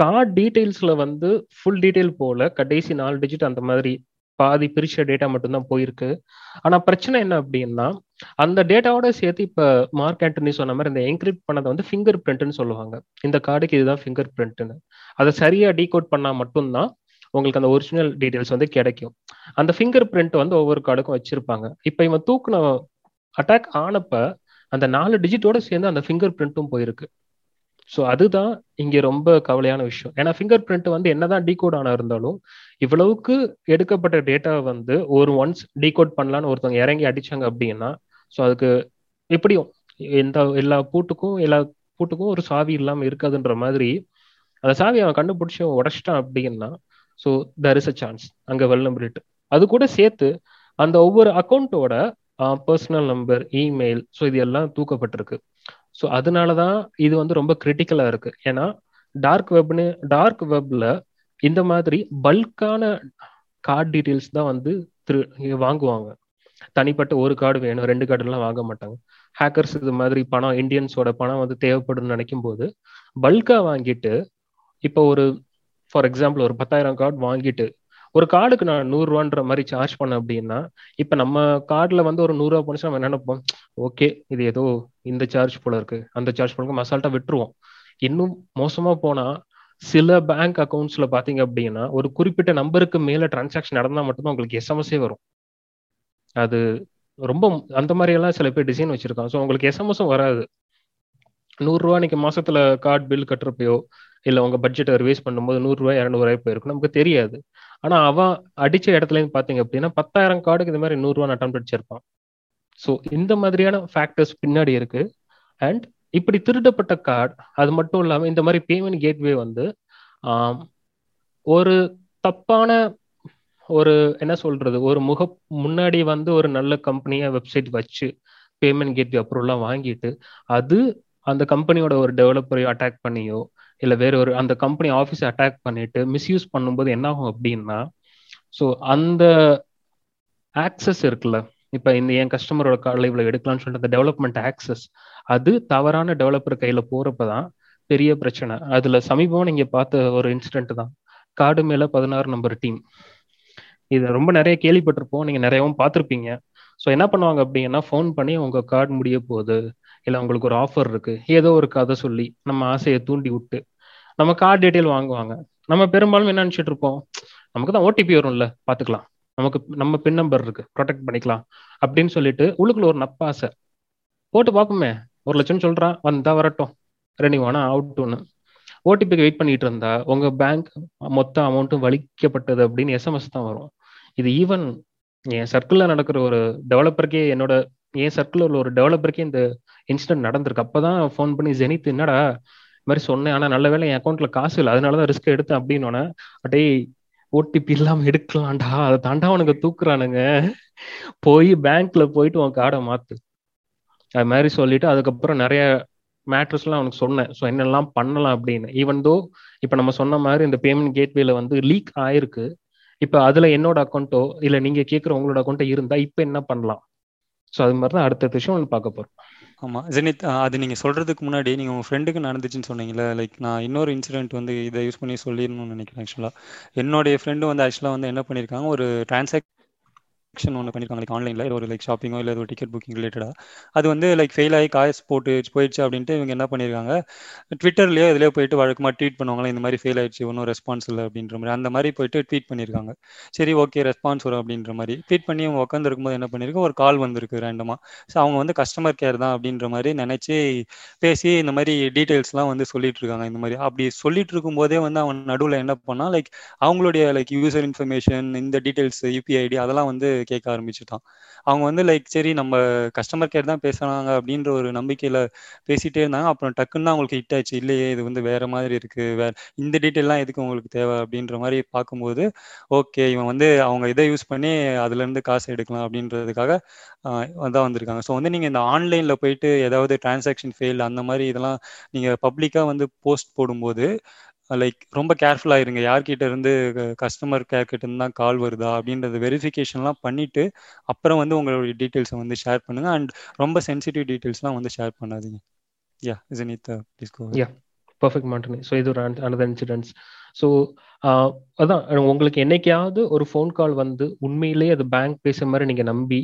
கார்டு டீட்டெயில்ஸ்ல வந்து ஃபுல் டீட்டெயில் போல கடைசி நாலு டிஜிட் அந்த மாதிரி பாதி பிரிச்ச டேட்டா மட்டும்தான் போயிருக்கு. ஆனா பிரச்சனை என்ன அப்படின்னா அந்த டேட்டாவோட சேர்த்து இப்ப மார்க் ஆண்டனி சொன்ன மாதிரி இந்த என்கிரிப்ட் பண்ணதை வந்து ஃபிங்கர் பிரிண்ட்னு சொல்லுவாங்க. இந்த கார்டுக்கு இதுதான் ஃபிங்கர் பிரிண்ட்னு அதை சரியா டீகோட் பண்ணா மட்டும்தான் உங்களுக்கு அந்த ஒரிஜினல் டீடைல்ஸ் வந்து கிடைக்கும். அந்த ஃபிங்கர் பிரிண்ட் வந்து ஒவ்வொரு கார்டுக்கும் வச்சிருப்பாங்க. இப்போ இவன் தூக்குன அட்டாக் ஆனப்ப அந்த நாலு டிஜிட்டோட சேர்ந்து அந்த ஃபிங்கர் பிரிண்ட்டும் போயிருக்கு. ஸோ அதுதான் இங்கே ரொம்ப கவலையான விஷயம். ஏன்னா ஃபிங்கர் பிரிண்ட் வந்து என்னதான் டீகோட் ஆனா இருந்தாலும் இவ்வளவுக்கு எடுக்கப்பட்ட டேட்டா வந்து ஒரு ஒன்ஸ் டீகோட் பண்ணலான்னு ஒருத்தவங்க இறங்கி அடிச்சாங்க அப்படின்னா ஸோ அதுக்கு எப்படியும் எந்த எல்லா பூட்டுக்கும் எல்லா பூட்டுக்கும் ஒரு சாவி இல்லாமல் இருக்காதுன்ற மாதிரி அந்த சாவி அவன் கண்டுபிடிச்சி அவன் உடச்சிட்டான் அப்படின்னா so there is a chance அங்கே வெல்னபிலிட்டி அது கூட சேர்த்து அந்த ஒவ்வொரு அக்கௌண்ட்டோட பர்சனல் நம்பர் இமெயில் ஸோ இது எல்லாம் தூக்கப்பட்டிருக்கு. ஸோ அதனால தான் இது வந்து ரொம்ப கிரிட்டிக்கலாக இருக்கு. ஏன்னா டார்க் வெப்னு டார்க் வெப்ல இந்த மாதிரி பல்கான கார்டு டீட்டெயில்ஸ் தான் வந்து திரு வாங்குவாங்க. தனிப்பட்ட ஒரு கார்டு வேணும் ரெண்டு கார்டுலாம் வாங்க மாட்டாங்க. ஹேக்கர்ஸ் இது மாதிரி பணம் இந்தியன்ஸோட பணம் வந்து தேவைப்படும்னு நினைக்கும் போது பல்காக வாங்கிட்டு இப்போ ஒரு ஃபார் எக்ஸாம்பிள் ஒரு பத்தாயிரம் கார்டு வாங்கிட்டு ஒரு கார்டுக்கு நான் நூறுரூவான்ற மாதிரி சார்ஜ் பண்ணேன் அப்படின்னா இப்போ நம்ம கார்டில் வந்து ஒரு நூறுரூவா போனச்சு நம்ம நினைப்போம்? ஓகே இது ஏதோ இந்த சார்ஜ் போல இருக்கு. அந்த சார்ஜ் போல மசால்ட்டா விட்டுருவோம். இன்னும் மோசமா போனா சில பேங்க் அக்கௌண்ட்ஸ்ல பாத்தீங்க அப்படின்னா ஒரு குறிப்பிட்ட நம்பருக்கு மேல டிரான்சாக்ஷன் நடந்தா மட்டும்தான் உங்களுக்கு எஸ்எம்எஸ்ஸே வரும். அது ரொம்ப அந்த மாதிரி எல்லாம் சில பேர் டிசைன் வச்சிருக்காங்க. ஸோ உங்களுக்கு எஸ்எம்எஸும் வராது. நூறுரூவா இன்னைக்கு மாசத்துல கார்டு பில் கட்டுறப்பயோ இல்லை உங்க பட்ஜெட்டை ரிவைஸ் பண்ணும்போது நூறுரூவா இரநூறுவாய் போயிருக்கும். நமக்கு தெரியாது. ஆனா அவன் அடிச்ச இடத்துல இருந்து பாத்தீங்க அப்படின்னா பத்தாயிரம் கார்டுக்கு இந்த மாதிரி நூறுரூவா அட்டம் அடிச்சிருப்பான். ஸோ இந்த மாதிரியான ஃபேக்டர்ஸ் பின்னாடி இருக்கு. அண்ட் இப்படி திருடப்பட்ட கார்டு அது மட்டும் இல்லாமல் இந்த மாதிரி பேமெண்ட் கேட்வே வந்து ஒரு தப்பான ஒரு என்ன சொல்றது ஒரு முக முன்னாடி வந்து ஒரு நல்ல கம்பெனியா வெப்சைட் வச்சு பேமெண்ட் கேட்வே அப்ரூவ்லாம் வாங்கிட்டு அது அந்த கம்பெனியோட ஒரு டெவலப்பரையோ அட்டாக் பண்ணியோ இல்லை வேற ஒரு அந்த கம்பெனி ஆஃபீஸை அட்டாக் பண்ணிட்டு மிஸ்யூஸ் பண்ணும்போது என்ன ஆகும் அப்படின்னா ஸோ அந்த ஆக்சஸ் இருக்குல்ல இப்போ இந்த என் கஸ்டமரோட கார்டில் இவ்வளோ எடுக்கலாம்னு சொல்லிட்டு அந்த டெவலப்மெண்ட் ஆக்சஸ் அது தவறான டெவலப்பர் கையில் போகிறப்ப தான் பெரிய பிரச்சனை. அதில் சமீபமாக நீங்கள் பார்த்த ஒரு இன்சிடென்ட் தான். கார்டு மேலே பதினாறு நம்பர் டீம் இது ரொம்ப நிறைய கேள்விப்பட்டிருப்போம். நீங்கள் நிறையவும் பார்த்துருப்பீங்க. ஸோ என்ன பண்ணுவாங்க அப்படின்னா ஃபோன் பண்ணி உங்கள் கார்டு முடிய போகுது. இல்லை உங்களுக்கு ஒரு ஆஃபர் இருக்குது ஏதோ ஒரு கதை சொல்லி நம்ம ஆசையை தூண்டி விட்டு நம்ம கார்டு டீட்டெயில் வாங்குவாங்க. நம்ம பெரும்பாலும் என்ன நினச்சிட்டு இருப்போம்? நமக்கு தான் ஓடிபி வரும்ல பார்த்துக்கலாம். நமக்கு நம்ம பின் நம்பர் இருக்கு ப்ரொடெக்ட் பண்ணிக்கலாம் அப்படின்னு சொல்லிட்டு உள்ளுக்குள்ள ஒரு நப்பாசை போட்டு பார்ப்போமே. ஒரு லட்சம் சொல்றான் வந்தா வரட்டும். ரெனிங் அவுட் அவுட்டுன்னு ஓடிபிக்கு வெயிட் பண்ணிட்டு இருந்தா உங்க பேங்க் மொத்த அமௌண்ட்டும் வலிக்கப்பட்டது அப்படின்னு எஸ்எம்எஸ் தான் வரும். இது ஈவன் என் சர்க்கிளில் நடக்கிற ஒரு டெவலப்பருக்கே என்னோட என் சர்க்கிளில் உள்ள ஒரு டெவலப்பருக்கே இந்த இன்சிடென்ட் நடந்திருக்கு. அப்போதான் ஃபோன் பண்ணி ஜெனித் என்னடா? மாதிரி சொன்னேன். ஆனா நல்ல வேலை என் அக்கௌண்ட்ல காசு இல்லை. அதனாலதான் ரிஸ்க் எடுத்தேன் அப்படின்னு அட்டே ஓடிபி இல்லாம எடுக்கலாம்டா. அதை தாண்டா அவனுக்கு தூக்குறானுங்க. போய் பேங்க்ல போயிட்டு உன் கார்டை மாத்து. அது மாதிரி சொல்லிட்டு அதுக்கப்புறம் நிறைய மேட்ரஸ்லாம் அவனுக்கு சொன்னேன். ஸோ என்னெல்லாம் பண்ணலாம் அப்படின்னு. ஈவன் தோ இப்போ நம்ம சொன்ன மாதிரி இந்த பேமெண்ட் கேட்வேல வந்து லீக் ஆயிருக்கு. இப்போ அதுல என்னோட அக்கௌண்ட்டோ இல்லை நீங்க கேட்குற உங்களோட அக்கௌண்ட்டோ இருந்தா இப்போ என்ன பண்ணலாம்? ஸோ அது மாதிரி தான் அடுத்த விஷயம் பார்க்க போறோம். ஆமாம் ஜெனித் அது நீங்கள் சொல்கிறதுக்கு முன்னாடி நீங்கள் உங்கள் ஃப்ரெண்டுக்கு நடந்துச்சுன்னு சொன்னீங்களே லைக் நான் இன்னொரு இன்சிடென்ட் வந்து இதை யூஸ் பண்ணி சொல்லிடணும்னு நினைக்கிறேன் ஆக்சுவலாக என்னுடைய ஃப்ரெண்டு வந்து ஆக்சுவலாக வந்து என்ன பண்ணியிருக்காங்க ஒரு டிரான்சாக்ட் ஆக்ஷன் ஒன்று பண்ணிருக்காங்க. லைக் ஆன்லைனில் ஒரு லைக் ஷாப்பிங்கோ இல்லை ஒரு டிக்கெட் புக்கிங் ரிலேட்டடாக அது வந்து லைக் ஃபெயில் ஆகி காசு போட்டு போயிடுச்சு அப்படின்ட்டு இவங்க என்ன பண்ணியிருக்காங்க ட்விட்டர்லேயோ இதுலேயோ போயிட்டு வழக்கமாக ட்வீட் பண்ணுவாங்களே? இந்த மாதிரி ஃபெயில் ஆயிடுச்சு ஒன்றும் ரெஸ்பான்ஸ் இல்லை அப்படின்ற மாதிரி. அந்த மாதிரி போயிட்டு ட்வீட் பண்ணியிருக்காங்க சரி ஓகே ரெஸ்பான்ஸ் வரும் அப்படின்ற மாதிரி. ட்வீட் பண்ணி அவங்க உட்காந்துருக்கும் போது என்ன பண்ணியிருக்கு ஒரு கால் வந்திருக்கு ரேண்டமாக ஸோ அவங்க வந்து கஸ்டமர் கேர் தான் அப்படின்ற மாதிரி நினச்சி பேசி இந்த மாதிரி டீட்டெயில்ஸ்லாம் வந்து சொல்லிட்டு இருக்காங்க இந்த மாதிரி. அப்படி சொல்லிட்டு இருக்கும்போதே வந்து அவன் நடுவில் என்ன பண்ணால் லைக் அவங்களுடைய லைக் யூசர் இன்ஃபர்மேஷன் இந்த டீட்டெயில்ஸ் யூபிஐடி அதெல்லாம் வந்து கேட்க ஆரம்பிச்சுட்டான். அவங்க வந்து லைக் சரி நம்ம கஸ்டமர் கேர் தான் பேசுறாங்க அப்படின்ற ஒரு நம்பிக்கையில பேசிட்டே இருந்தாங்க. அப்புறம் டக்குன்னு தான் அவங்களுக்கு ஹிட் ஆச்சு இல்லையே இது வந்து வேற மாதிரி இருக்கு. வேற இந்த டீட்டெயிலாம் எதுக்கு உங்களுக்கு தேவை அப்படின்ற மாதிரி பார்க்கும்போது ஓகே இவன் வந்து அவங்க இதை யூஸ் பண்ணி அதுல இருந்து காசு எடுக்கலாம் அப்படின்றதுக்காக தான் வந்திருக்காங்க. ஸோ வந்து நீங்க இந்த ஆன்லைன்ல போயிட்டு ஏதாவது டிரான்சாக்ஷன் ஃபெயில் அந்த மாதிரி இதெல்லாம் நீங்க பப்ளிக்கா வந்து போஸ்ட் போடும்போது Uh, லைக் ரொம்ப கேர்ஃபுல்லாக இருங்க யார்கிட்ட இருந்து கஸ்டமர் கேர் கிட்ட இருந்து தான் கால் வருதா? அப்படின்றத வெரிஃபிகேஷன்லாம் பண்ணிட்டு அப்புறம் வந்து உங்களுடைய டீட்டெயில்ஸை வந்து ஷேர் பண்ணுங்க. அண்ட் ரொம்ப சென்சிட்டிவ் டீட்டெயில்ஸ்லாம் வந்து ஷேர் பண்ணாதீங்க. Yeah is it please go yeah perfect மாட்டனி so இது ஒரு அனதர் இன்சிடென்ட்ஸ் ஸோ அதான் உங்களுக்கு என்னைக்காவது ஒரு ஃபோன் கால் வந்து உண்மையிலேயே அது பேங்க் பேசுற மாதிரி நீங்கள் நம்பி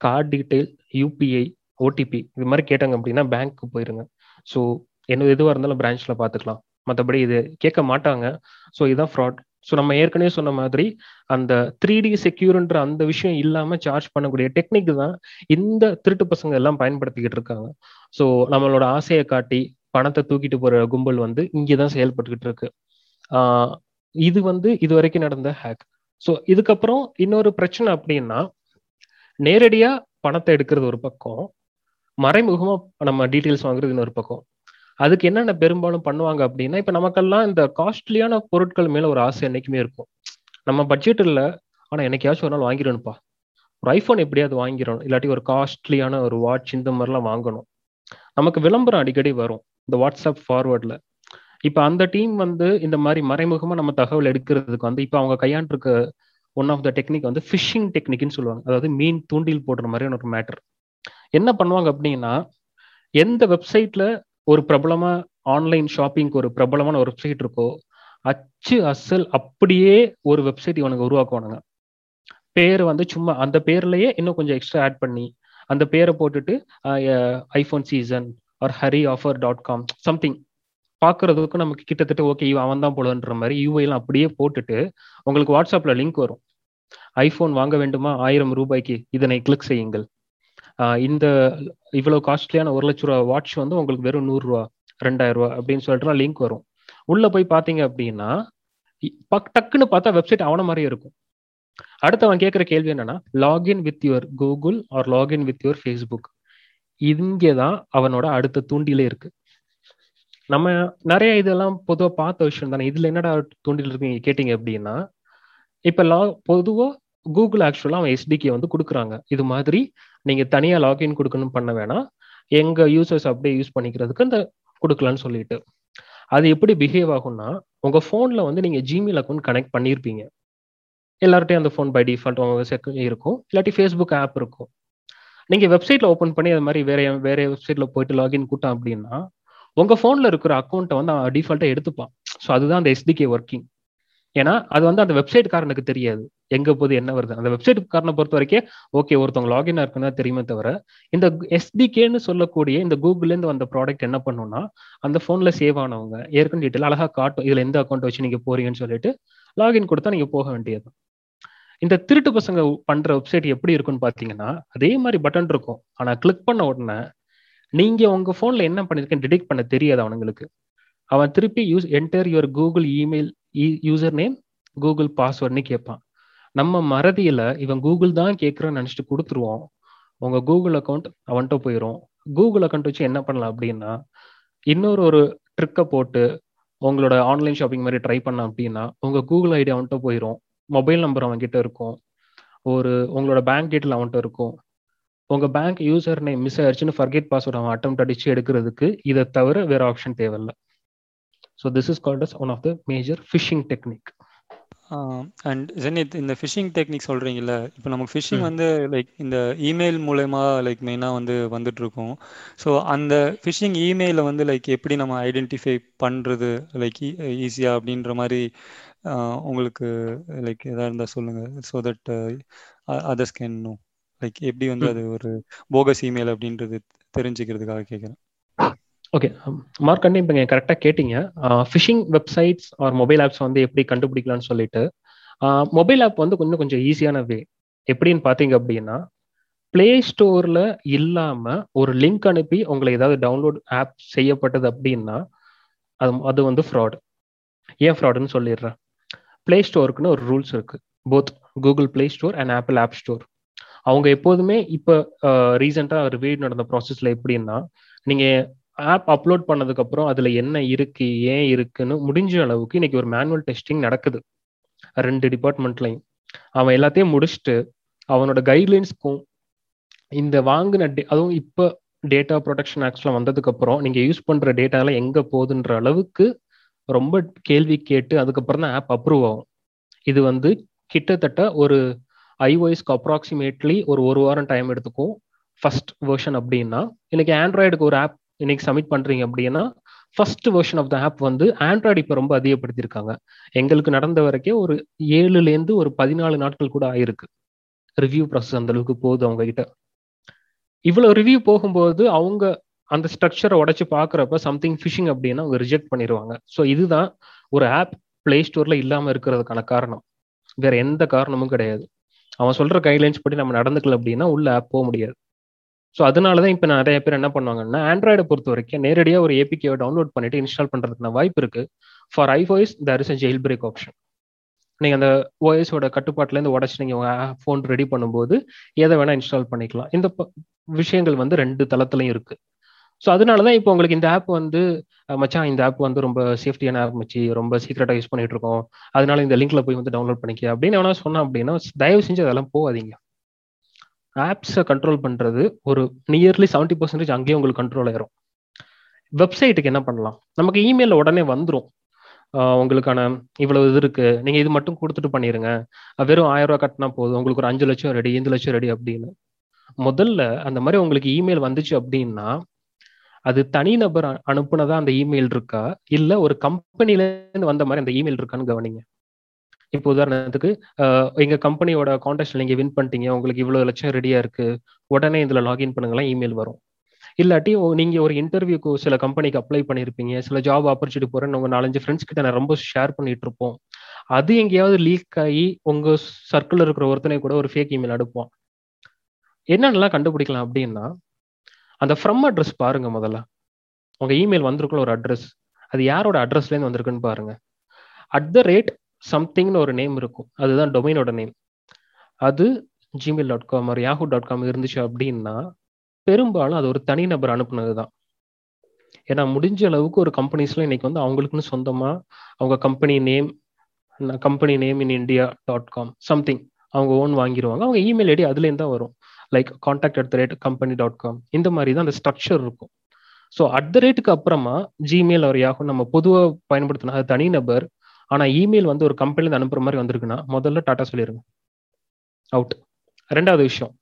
கார்டு டீட்டெயில் யூபிஐ ஓடிபி இது மாதிரி கேட்டாங்க அப்படின்னா பேங்க்கு போயிருங்க. ஸோ என்ன எதுவாக இருந்தாலும் பிரான்ச்சில் பார்த்துக்கலாம் மற்றபடி இது கேட்க மாட்டாங்க. ஸோ இதுதான் ஃப்ராட் ஸோ நம்ம ஏற்கனவே சொன்ன மாதிரி அந்த த்ரீ டி செக்யூர்ன்ற அந்த விஷயம் இல்லாமல் சார்ஜ் பண்ணக்கூடிய டெக்னிக் தான் இந்த திருட்டு பசங்க எல்லாம் பயன்படுத்திக்கிட்டு இருக்காங்க. ஸோ நம்மளோட ஆசையை காட்டி பணத்தை தூக்கிட்டு போற கும்பல் வந்து இங்கே தான் செயல்பட்டுக்கிட்டு இருக்கு. இது வந்து இது வரைக்கும் நடந்த ஹேக் ஸோ இதுக்கப்புறம் இன்னொரு பிரச்சனை அப்படின்னா நேரடியாக பணத்தை எடுக்கிறது ஒரு பக்கம் மறைமுகமாக நம்ம டீட்டெயில்ஸ் வாங்குறது இன்னொரு பக்கம். அதுக்கு என்னென்ன பெரும்பாலும் பண்ணுவாங்க அப்படின்னா இப்போ நமக்கெல்லாம் இந்த காஸ்ட்லியான பொருட்கள் மேல ஒரு ஆசை என்னைக்குமே இருக்கும். நம்ம பட்ஜெட் இல்லை ஆனால் என்னைக்காச்சும் ஒரு நாள் வாங்கிடணும்ப்பா. ஒரு ஐஃபோன் எப்படியாவது வாங்கிடணும் இல்லாட்டி ஒரு காஸ்ட்லியான ஒரு வாட்ச் இந்த மாதிரிலாம் வாங்கணும். நமக்கு விளம்பரம் அடிக்கடி வரும் இந்த வாட்ஸ்அப் ஃபார்வர்டில் இப்போ அந்த டீம் வந்து இந்த மாதிரி மறைமுகமாக நம்ம தகவல் எடுக்கிறதுக்கு வந்து இப்போ அவங்க கையாண்டிருக்க ஒன் ஆஃப் த டெக்னிக் வந்து ஃபிஷிங் டெக்னிக்னு சொல்லுவாங்க. அதாவது மீன் தூண்டில் போடுற மாதிரியான ஒரு மேட்டர் என்ன பண்ணுவாங்க அப்படின்னா எந்த வெப்சைட்ல ஒரு பிரபலமா ஆன்லைன் ஷாப்பிங்க்கு ஒரு பிரபலமான ஒரு வெப்சைட் இருக்கோ அச்சு அசல் அப்படியே ஒரு வெப்சைட் இவனுக்கு உருவாக்குவானுங்க. பேர் வந்து சும்மா அந்த பேர்லயே இன்னும் கொஞ்சம் எக்ஸ்ட்ரா ஆட் பண்ணி அந்த பேரை போட்டுட்டு iPhone season or Hari offer dot com something பார்க்கறதுக்கு நமக்கு கிட்டத்தட்ட ஓகே அவன் தான் போலன்ற மாதிரி யூஐலாம் அப்படியே போட்டுட்டு உங்களுக்கு வாட்ஸ்அப்ல லிங்க் வரும். ஐஃபோன் வாங்க வேண்டுமா? ஆயிரம் ரூபாய்க்கு. இதனை கிளிக் செய்யுங்கள். இந்த இவ்வளவு காஸ்ட்லியான ஒரு லட்ச ரூபா வாட்ச் வந்து உங்களுக்கு வெறும் நூறு ரூபா ரெண்டாயிரம் ரூபா அப்படின்னு சொல்லிட்டு லிங்க் வரும். உள்ள போய் பாத்தீங்க அப்படின்னா பக் டக்குன்னு பார்த்தா வெப்சைட் அவன மாதிரி இருக்கும். அடுத்து அவன் கேட்குற கேள்வி என்னன்னா login with your Google or login with your Facebook இங்கேதான் அவனோட அடுத்த தூண்டிலே இருக்கு. நம்ம நிறைய இதெல்லாம் பொதுவாக பார்த்த விஷயம் தானே. இதுல என்னடா தூண்டில் இருக்கீங்க கேட்டீங்க அப்படின்னா இப்ப லா பொதுவா கூகுள் ஆக்சுவலா அவன் எஸ்டிகே வந்து கொடுக்குறாங்க. இது மாதிரி நீங்கள் தனியாக லாகின் கொடுக்கணும் பண்ண வேணாம். எங்கள் யூசர்ஸ் அப்படியே யூஸ் பண்ணிக்கிறதுக்கு இந்த கொடுக்கலான்னு சொல்லிட்டு. அது எப்படி பிஹேவ் ஆகும்னா உங்கள் ஃபோனில் வந்து நீங்கள் ஜிமெயில் அக்கௌண்ட் கனெக்ட் பண்ணியிருப்பீங்க எல்லார்ட்டையும் அந்த ஃபோன் பை டிஃபால்ட் உங்க இருக்கும். இல்லாட்டி ஃபேஸ்புக் ஆப் இருக்கும். நீங்கள் வெப்சைட்டில் ஓப்பன் பண்ணி அது மாதிரி வேற வேற வெப்சைட்டில் போயிட்டு லாகின் கூட்டம் அப்படின்னா உங்கள் ஃபோனில் இருக்கிற அக்கௌண்ட்டை வந்து டிஃபால்ட்டாக எடுத்துப்பான். ஸோ அதுதான் அந்த எஸ்டிகே ஒர்க்கிங் ஏன்னா அது வந்து அந்த வெப்சைட் காரனுக்கு தெரியாது. எங்க போது என்ன வருது? அந்த வெப்சைட் காரனை பொறுத்த வரைக்கும் ஓகே ஒருத்தவங்க லாகின் இருக்குன்னா தெரியுமே தவிர இந்த எஸ்டிகேன்னு சொல்லக்கூடிய இந்த கூகுள்ல இருந்து வந்த ப்ராடக்ட் என்ன பண்ணும்னா அந்த போன்ல சேவ் ஆனவங்க ஏற்கனவே டீட்டெயில் அழகா காட்டும். இதுல எந்த அக்கௌண்ட் வச்சு நீங்க போறீங்கன்னு சொல்லிட்டு லாகின் கொடுத்தா நீங்க போக வேண்டியது. இந்த திருட்டு பசங்க பண்ற வெப்சைட் எப்படி இருக்குன்னு பாத்தீங்கன்னா அதே மாதிரி பட்டன் இருக்கும். ஆனா கிளிக் பண்ண உடனே நீங்க உங்க போன்ல என்ன பண்ணிருக்கேன்னு டிடெக்ட் பண்ண தெரியாது அவனுங்களுக்கு. அவன் திருப்பி use enter your Google email user name Google பாஸ்வேர்ட்னு கேட்பான். நம்ம மறதியில இவன் கூகுள் தான் கேட்குறேன்னு நினச்சிட்டு கொடுத்துருவோம். உங்க கூகுள் அக்கௌண்ட் அவன்கிட்ட போயிடும் கூகுள் அக்கௌண்ட் வச்சு என்ன பண்ணலாம் அப்படின்னா இன்னொரு ஒரு ட்ரிக்கை போட்டு உங்களோட ஆன்லைன் ஷாப்பிங் மாதிரி ட்ரை பண்ண அப்படின்னா உங்க கூகுள் ஐடி அவன்கிட்ட போயிடும் மொபைல் நம்பர் அவன்கிட்ட இருக்கும். ஒரு உங்களோட பேங்க் டீட்டெயில் அவன்கிட்ட இருக்கும். உங்க பேங்க் யூசர் நேம் மிஸ் ஆயிடுச்சுன்னு ஃபர்கெட் பாஸ்வேர்ட் அவன் அட்டம் அடிச்சு எடுக்கிறதுக்கு இதை தவிர வேற ஆப்ஷன் தேவையில்லை. So this is called as one of the major phishing technique and Jenith இந்த ஃபிஷிங் டெக்னிக் சொல்றீங்கல்ல இப்போ நமக்கு ஃபிஷிங் வந்து லைக் இந்த இமெயில் மூலயமா லைக் மெயினாக வந்து வந்துட்டு இருக்கும் ஸோ அந்த ஃபிஷிங் இமெயிலை வந்து லைக் எப்படி நம்ம ஐடென்டிஃபை பண்ணுறது லைக் ஈஸியாக அப்படின்ற மாதிரி உங்களுக்கு லைக் எதாக இருந்தால் சொல்லுங்கள் so that others can know like எப்படி வந்து அது ஒரு போகஸ் இமெயில் அப்படின்றது தெரிஞ்சுக்கிறதுக்காக கேட்குறேன் ஓகே மார்க் um, அண்ணே இப்போ நீங்கள் கரெக்டாக கேட்டீங்க. Phishing websites or mobile apps வந்து எப்படி கண்டுபிடிக்கலாம்னு சொல்லிட்டு மொபைல் ஆப் வந்து கொஞ்சம் கொஞ்சம் ஈஸியான வே எப்படின்னு பார்த்தீங்க அப்படின்னா பிளே ஸ்டோரில் இல்லாமல் ஒரு லிங்க் அனுப்பி உங்களை ஏதாவது டவுன்லோட் ஆப் செய்யப்பட்டது அப்படின்னா அது அது வந்து ஃப்ராட் ஏன் ஃப்ராடுன்னு சொல்லிடுறேன். பிளே ஸ்டோருக்குன்னு ஒரு ரூல்ஸ் இருக்குது both Google Play Store and Apple App Store அவங்க எப்போதுமே இப்போ ரீசெண்டாக ரிவ்யூ நடந்த ப்ராசஸில் எப்படின்னா நீங்கள் ஆப் அப்லோட் பண்ணதுக்கப்புறம் அதில் என்ன இருக்கு ஏன் இருக்குன்னு முடிஞ்ச அளவுக்கு இன்னைக்கு ஒரு மேனுவல் டெஸ்டிங் நடக்குது. ரெண்டு டிபார்ட்மெண்ட்லையும் அவன் எல்லாத்தையும் முடிச்சுட்டு அவனோட கைட்லைன்ஸ்க்கும் இந்த வாங்கின டே அதுவும் இப்போ டேட்டா ப்ரொடெக்ஷன் ஆக்ட்ஸ்லாம் வந்ததுக்கப்புறம் நீங்கள் யூஸ் பண்ணுற டேட்டாலாம் எங்கே போகுதுன்ற அளவுக்கு ரொம்ப கேள்வி கேட்டு அதுக்கப்புறம் தான் ஆப் அப்ரூவ் ஆகும். இது வந்து கிட்டத்தட்ட ஒரு ஐஓஎஸ்க்கு அப்ராக்சிமேட்லி ஒரு ஒரு வாரம் டைம் எடுத்துக்கும். ஃபர்ஸ்ட் வேர்ஷன் அப்படின்னா இன்னைக்கு ஆண்ட்ராய்டுக்கு ஒரு ஆப் இன்னைக்கு சப்மிட் பண்றீங்க அப்படின்னா first version of the app வந்து ஆண்ட்ராய்டு இப்போ ரொம்ப அதிகப்படுத்தியிருக்காங்க. எங்களுக்கு நடந்த வரைக்கும் ஒரு ஏழுலேருந்து ஒரு பதினாலு நாட்கள் கூட ஆயிருக்கு. ரிவ்யூ ப்ராசஸ் அந்த அளவுக்கு போகுது அவங்க கிட்ட இவ்வளோ ரிவ்யூ போகும்போது அவங்க அந்த ஸ்ட்ரக்சரை உடச்சு பார்க்குறப்ப சம்திங் ஃபிஷிங் அப்படின்னா அவங்க ரிஜெக்ட் பண்ணிடுவாங்க ஸோ இதுதான் ஒரு ஆப் பிளே ஸ்டோர்ல இல்லாமல் இருக்கிறதுக்கான காரணம். வேற எந்த காரணமும் கிடையாது. அவன் சொல்ற கைட்லைன்ஸ் படி நம்ம நடந்துக்கல அப்படின்னா உள்ள ஆப் போக முடியாது. ஸோ அதனால தான் இப்போ நிறைய பேர் என்ன பண்ணுவாங்கன்னா ஆண்ட்ராய்டை பொறுத்த வரைக்கும் நேரடியாக ஒரு ஏபிகேவை டவுன்லோட் பண்ணிட்டு இன்ஸ்டால் பண்ணுறதுக்கான வாய்ப்பு இருக்கு. For iPhones there is a jailbreak option நீங்கள் அந்த ஓஎஸோட கட்டுப்பாட்டிலேருந்து உடச்சி நீங்கள் ஃபோன் ரெடி பண்ணும்போது எதை வேணால் இன்ஸ்டால் பண்ணிக்கலாம். இந்த விஷயங்கள் வந்து ரெண்டு தளத்துலையும் இருக்கு. ஸோ அதனால தான் இப்போ உங்களுக்கு இந்த ஆப் வந்து மச்சான் இந்த ஆப் வந்து ரொம்ப சேஃப்டியான ஆப் மச்சி ரொம்ப சீக்கிரட்டாக யூஸ் பண்ணிட்டு இருக்கோம். அதனால இந்த லிங்க்ல போய் வந்து டவுன்லோட் பண்ணிக்க அப்படின்னு வேணா சொன்னா அப்படின்னா தயவு செஞ்சு அதெல்லாம் போகாதீங்க. ஆப்ஸை கண்ட்ரோல் பண்ணுறது ஒரு நியர்லி செவன்டி பர்சன்டேஜ் அங்கேயே உங்களுக்கு கண்ட்ரோல் ஆயிரும். வெப்சைட்டுக்கு என்ன பண்ணலாம்? நமக்கு இமெயிலில் உடனே வந்துடும் உங்களுக்கான இவ்வளவு இது இருக்கு. நீங்க இது மட்டும் கொடுத்துட்டு பண்ணிருங்க. வெறும் ஆயிரம் ரூபாய் கட்டினா போதும். உங்களுக்கு ஒரு அஞ்சு லட்சம் ரெடி ஐந்து லட்சம் ரெடி அப்படின்னு. முதல்ல அந்த மாதிரி உங்களுக்கு இமெயில் வந்துச்சு அப்படின்னா அது தனிநபர் அனுப்புனதா அந்த இமெயில் இருக்கா? இல்ல ஒரு கம்பெனில இருந்து வந்த மாதிரி அந்த இமெயில் இருக்கான்னு கவனிங்க. இப்போ உதாரணத்துக்கு எங்க கம்பெனியோட கான்டாக்ட் நீங்க வின் பண்ணிட்டீங்க உங்களுக்கு இவ்வளவு லட்சம் ரெடியா இருக்கு உடனே இதுல லாகின் பண்ணுங்களா இமெயில் வரும். இல்லாட்டி நீங்க ஒரு இன்டர்வியூக்கு சில கம்பெனிக்கு அப்ளை பண்ணிருப்பீங்க சில ஜாப் ஆப்பர்ச்சுனிட்டி போறேன்னு உங்க நாலஞ்சு ஃப்ரெண்ட்ஸ் கிட்ட நான் ரொம்ப ஷேர் பண்ணிட்டு இருப்போம். அது எங்கேயாவது லீக் ஆகி உங்க சர்க்கிள் இருக்கிற ஒருத்தனை கூட ஒரு ஃபேக் இமெயில் அனுப்புவான். என்னென்னலாம் கண்டுபிடிக்கலாம் அப்படின்னா அந்த ஃப்ரம் அட்ரஸ் பாருங்க முதல்ல. உங்க இமெயில் வந்திருக்குள்ள ஒரு அட்ரஸ் அது யாரோட அட்ரஸ்லேருந்து வந்திருக்குன்னு பாருங்க. அட் த ரேட் சம்திங்னு ஒரு நேம் இருக்கும். அதுதான் டொமைனோட நேம் அது ஜிமெயில் டாட் காம் ஒரு யாஹூ டாட் காம் இருந்துச்சு அப்படின்னா பெரும்பாலும் அது ஒரு தனிநபர் அனுப்புனது தான் ஏன்னா முடிஞ்ச அளவுக்கு ஒரு கம்பெனிஸ்லாம் இன்னைக்கு வந்து அவங்களுக்குன்னு சொந்தமாக அவங்க company name company name in India dot com something அவங்க ஓன் வாங்கிடுவாங்க அவங்க இமெயில் ஐடி அதுலேருந்து தான் வரும். Like contact at the rate company dot com இந்த மாதிரி தான் அந்த ஸ்ட்ரக்சர் இருக்கும். ஸோ அட் த ரேட்டுக்கு அப்புறமா ஜிமெயில் அவர் யாகும் நம்ம பொதுவாக பயன்படுத்தினா அது தனிநபர் ஆனால் இமெயில் வந்து ஒரு கம்பெனிலேருந்து அனுப்புற மாதிரி வந்திருக்குன்னா முதல்ல டாட்டா சொல்லிடுங்க அவுட் ரெண்டாவது விஷயம்.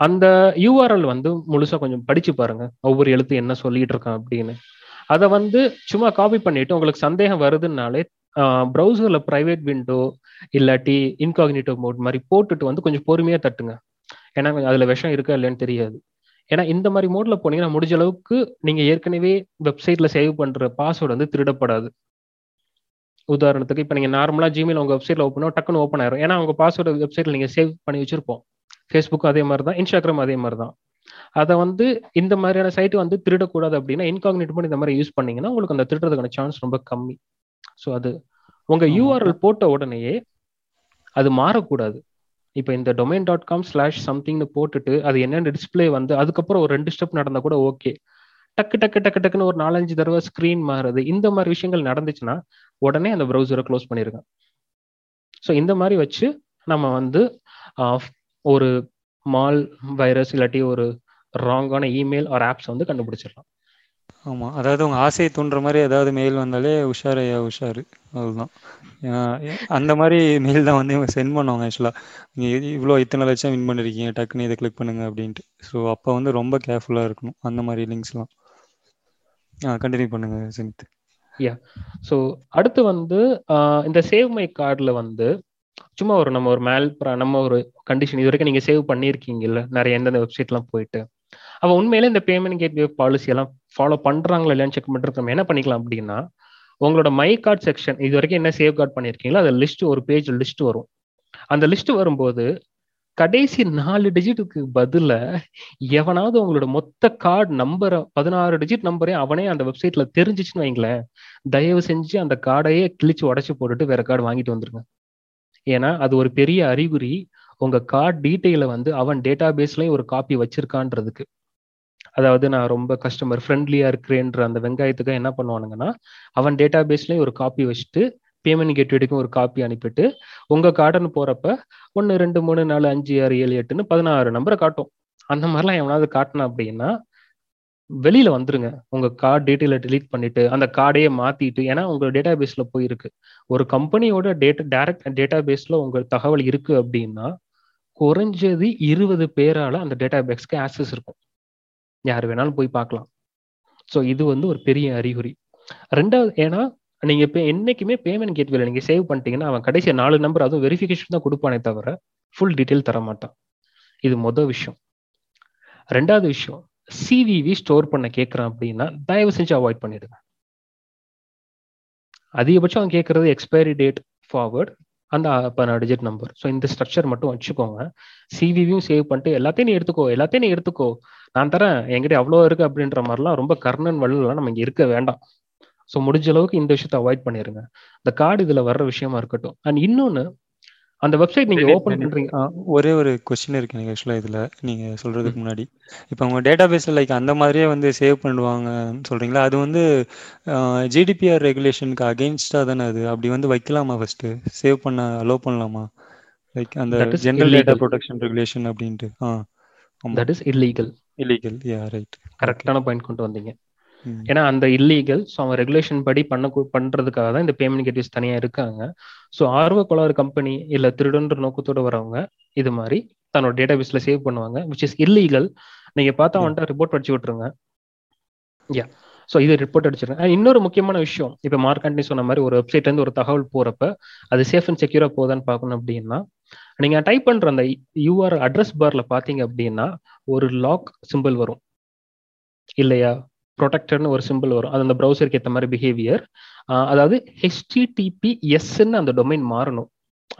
அந்த யூஆர்எல் வந்து முழுசா கொஞ்சம் படிச்சு பாருங்க. ஒவ்வொரு எழுத்து என்ன சொல்லிட்டு இருக்கான் அப்படின்னு. அதை வந்து சும்மா காப்பி பண்ணிட்டு உங்களுக்கு சந்தேகம் வருதுனாலே ப்ரௌசரில் ப்ரைவேட் விண்டோ இல்லாட்டி இன்காக்னேட்டிவ் மோட் மாதிரி போட்டுட்டு வந்து கொஞ்சம் பொறுமையாக தட்டுங்க. ஏன்னா அதில் விஷம் இருக்கா இல்லைன்னு தெரியாது. ஏன்னா இந்த மாதிரி மோட்ல போனீங்கன்னா முடிஞ்ச அளவுக்கு நீங்க ஏற்கனவே வெப்சைட்ல சேவ் பண்ற பாஸ்வேர்டு வந்து திருடப்படாது. உதாரணத்துக்கு இப்போ நீங்க நார்மலா ஜிமெயில் உங்க வெப்சைட்ல ஓப்பன் டக்குன்னு ஓப்பன் ஆயிரும். ஏன்னா உங்க பாஸ்வேர்டு வெப்சைட்ல நீங்க சேவ் பண்ணி வச்சிருப்போம். ஃபேஸ்புக் அதே மாதிரி தான் இன்ஸ்டாகிராம் அதே மாதிரி தான் அதை வந்து இந்த மாதிரியான சைட் வந்து திருடக்கூடாது அப்படின்னா இன்காக்னேட் பண்ணி இந்த மாதிரி யூஸ் பண்ணீங்கன்னா உங்களுக்கு அந்த திருடுறதுக்கான சான்ஸ் ரொம்ப கம்மி. ஸோ அது உங்க யூஆர்எல் போட்ட உடனேயே அது மாறக்கூடாது. இப்போ இந்த டொமைன் டாட் காம் ஸ்லாஷ் சம்திங்னு போட்டுட்டு அது என்னென்ன டிஸ்பிளே வந்து அதுக்கப்புறம் ஒரு ரெண்டு ஸ்டெப் நடந்தா கூட ஓகே டக்கு டக்கு டக்கு டக்குன்னு ஒரு நாலஞ்சு தடவை ஸ்க்ரீன் மாறுது இந்த மாதிரி விஷயங்கள் நடந்துச்சுன்னா உடனே அந்த ப்ரௌசரை க்ளோஸ் பண்ணியிருக்கேன் ஸோ இந்த மாதிரி வச்சு நம்ம வந்து ஒரு மால் வைரஸ் இல்லாட்டி ஒரு ராங்கான இமெயில் ஒரு ஆப்ஸ் வந்து கண்டுபிடிச்சிடலாம். ஆமாம் அதாவது உங்கள் ஆசையை தூண்டுற மாதிரி ஏதாவது மெயில் வந்தாலே உஷார். ஐயா உஷார் அதுதான் அந்த மாதிரி மெயில் தான் வந்து இவங்க சென்ட் பண்ணுவாங்க ஆக்சுவலாக நீங்கள் இவ்வளோ இத்தனை லட்சம் வின் பண்ணிருக்கீங்க டக்குன்னு இதை கிளிக் பண்ணுங்க அப்படின்ட்டு. ஸோ அப்போ வந்து ரொம்ப கேர்ஃபுல்லாக இருக்கணும் அந்த மாதிரி லிங்க்ஸ்லாம் ஆ கண்டினியூ பண்ணுங்க சினித் யா ஸோ அடுத்து வந்து இந்த சேவ் மை கார்டில் வந்து சும்மா ஒரு நம்ம ஒரு மேல் நம்ம ஒரு கண்டிஷன் இது வரைக்கும் நீங்க சேவ் பண்ணியிருக்கீங்கல்ல நிறைய எந்தெந்த வெப்சைட்லாம் போயிட்டு. அவள் உண்மையிலே இந்த பேமெண்ட் கேட்வே பாலிசி எல்லாம் ஃபாலோ பண்றாங்களா இல்லையான்னு செக் பண்ணிட்டு என்ன பண்ணிக்கலாம் அப்படின்னா உங்களோட மை கார்டு செக்ஷன் இது வரைக்கும் என்ன சேவ் கார்டு பண்ணியிருக்கீங்களோ அது லிஸ்ட் ஒரு பேஜ் லிஸ்ட் வரும். அந்த லிஸ்ட் வரும்போது கடைசி நாலு டிஜிட்டுக்கு பதில எவனாவது உங்களோட மொத்த கார்டு நம்பரை பதினாறு டிஜிட் நம்பரே அவனே அந்த வெப்சைட்ல தெரிஞ்சிச்சுன்னு வைங்களேன். தயவு செஞ்சு அந்த கார்டையே கிழிச்சு உடச்சு போட்டுட்டு வேற கார்டு வாங்கிட்டு வந்துருங்க. ஏன்னா அது ஒரு பெரிய அறிகுறி. உங்க கார்டு டீட்டெயில வந்து அவன் டேட்டா பேஸ்லயும் ஒரு காப்பி வச்சிருக்கான்றதுக்கு. அதாவது நான் ரொம்ப கஸ்டமர் ஃப்ரெண்ட்லியா இருக்கிறேன்ற அந்த வெங்காயத்துக்கு என்ன பண்ணுவானுங்கன்னா அவன் டேட்டா பேஸ்லயும் ஒரு காப்பி வச்சுட்டு பேமெண்ட் கேட்வேக்கும் ஒரு காப்பி அனுப்பிட்டு உங்கள் கார்டுன்னு போகிறப்ப ஒன்று ரெண்டு மூணு நாலு அஞ்சு ஆறு ஏழு எட்டுன்னு பதினாறு நம்பரை காட்டும். அந்த மாதிரிலாம் எவனாவது காட்டினா அப்படின்னா வெளியில வந்துருங்க. உங்க கார்டு டீட்டெயில டிலீட் பண்ணிட்டு அந்த கார்டையே மாத்திட்டு ஏன்னா உங்க டேட்டா பேஸ்ல போயிருக்கு. ஒரு கம்பெனியோட டேட்டா டைரக்ட் டேட்டா பேஸ்ல உங்க தகவல் இருக்கு அப்படின்னா குறைஞ்சது இருபது பேரால அந்த டேட்டா பேஸ்க்கு ஆக்சஸ் இருக்கும். யார் வேணாலும் போய் பார்க்கலாம். ஸோ இது வந்து ஒரு பெரிய அறிகுறி. ரெண்டாவது ஏன்னா நீங்க இப்போ என்னைக்குமே பேமெண்ட் கேட்வேல நீங்க சேவ் பண்ணிட்டீங்கன்னா அவன் கடைசி நாலு நம்பர் அதுவும் வெரிஃபிகேஷன் தான் கொடுப்பானே தவிர ஃபுல் டீட்டெயில் தர மாட்டான். இது மொதல் விஷயம். ரெண்டாவது விஷயம் சிவிவி ஸ்டோர் பண்ண கேட்குறான் அப்படின்னா தயவு செஞ்சு அவாய்ட் பண்ணிடுங்க. அதிகபட்சம் அவன் கேட்கறது எக்ஸ்பைரி டேட் ஃபார்வர்ட் அந்த பதினாறு டிஜிட் நம்பர் ஸோ இந்த ஸ்ட்ரக்சர் மட்டும் வச்சுக்கோங்க. சிவிவியும் சேவ் பண்ணிட்டு எல்லாத்தையும் நீ எடுத்துக்கோ எல்லாத்தையும் நீ எடுத்துக்கோ. நான் தரேன் என்கிட்ட அவ்வளோ இருக்கு அப்படின்ற மாதிரிலாம் ரொம்ப கர்ணன் வள்ளலாம் நம்ம இங்கே இருக்க வேண்டாம். ஸோ முடிஞ்ச அளவுக்கு இந்த விஷயத்த அவாய்ட் பண்ணிருங்க. இந்த கார்டு இதுல வர்ற விஷயமா இருக்கட்டும். அண்ட் இன்னொன்னு அந்த வெப்சைட் நீங்க ஓபன் பண்றீங்க. ஒரே ஒரு கொஸ்டின் இருக்கு எனக்கு ஆக்சுவலாக இதுல. நீங்க சொல்றதுக்கு முன்னாடி. இப்போ உங்க டேட்டா பேஸ்ல லைக் அந்த மாதிரியே வந்து சேவ் பண்ணுவாங்கன்னு சொல்றீங்களா? அது வந்து ஜிடிபிஆர் ரெகுலேஷனுக்கு அகெயின்ஸ்டா தானே அது? அப்படி வந்து வைக்கலாமா ஃபர்ஸ்ட் சேவ் பண்ண அலோவ் பண்ணலாமா? லைக் அந்த ஜெனரல் டேட்டா ப்ரொடெக்ஷன் ரெகுலேஷன் அப்படின்ட்டு. ஆ that is illegal illegal yeah right கரெக்டான பாயிண்ட் கொண்டு வந்தீங்க. ஏன்னா அந்த இல்லீகல் ஸோ அவங்க ரெகுலேஷன் படி பண்ண பண்றதுக்காக தான் இந்த பேமெண்ட் கேட்வேஸ் தனியா இருக்காங்க. ஸோ ஆர்வ கோளாறு கம்பெனி இல்ல திருடன்ற நோக்கத்தோட வரவங்க இது மாதிரி தன்னோட டேட்டா பேஸ்ல சேவ் பண்ணுவாங்க விச் இஸ் இல்லீகல் நீங்க பார்த்தா வந்துட்டு ரிப்போர்ட் படிச்சு விட்டுருங்க. யா ஸோ இது ரிப்போர்ட் அடிச்சிருங்க. இன்னொரு முக்கியமான விஷயம் இப்போ மார்க் சொன்ன மாதிரி ஒரு வெப்சைட்ல இருந்து ஒரு தகவல் போறப்ப அது சேஃப் அண்ட் செக்யூரா போதான்னு பார்க்கணும் அப்படின்னா நீங்க டைப் பண்ற அந்த யூஆர் அட்ரஸ் பார்ல பாத்தீங்க அப்படின்னா ஒரு லாக் சிம்பிள் வரும். இல்லையா? ப்ரொடெக்டர்னு ஒரு சிம்பிள் வரும். அது அந்த ப்ரௌசருக்கு ஏற்ற மாதிரி பிஹேவியர் அதாவது ஹெச்டிடிபிஎஸ்ன்னு அந்த டொமைன் மாறணும்.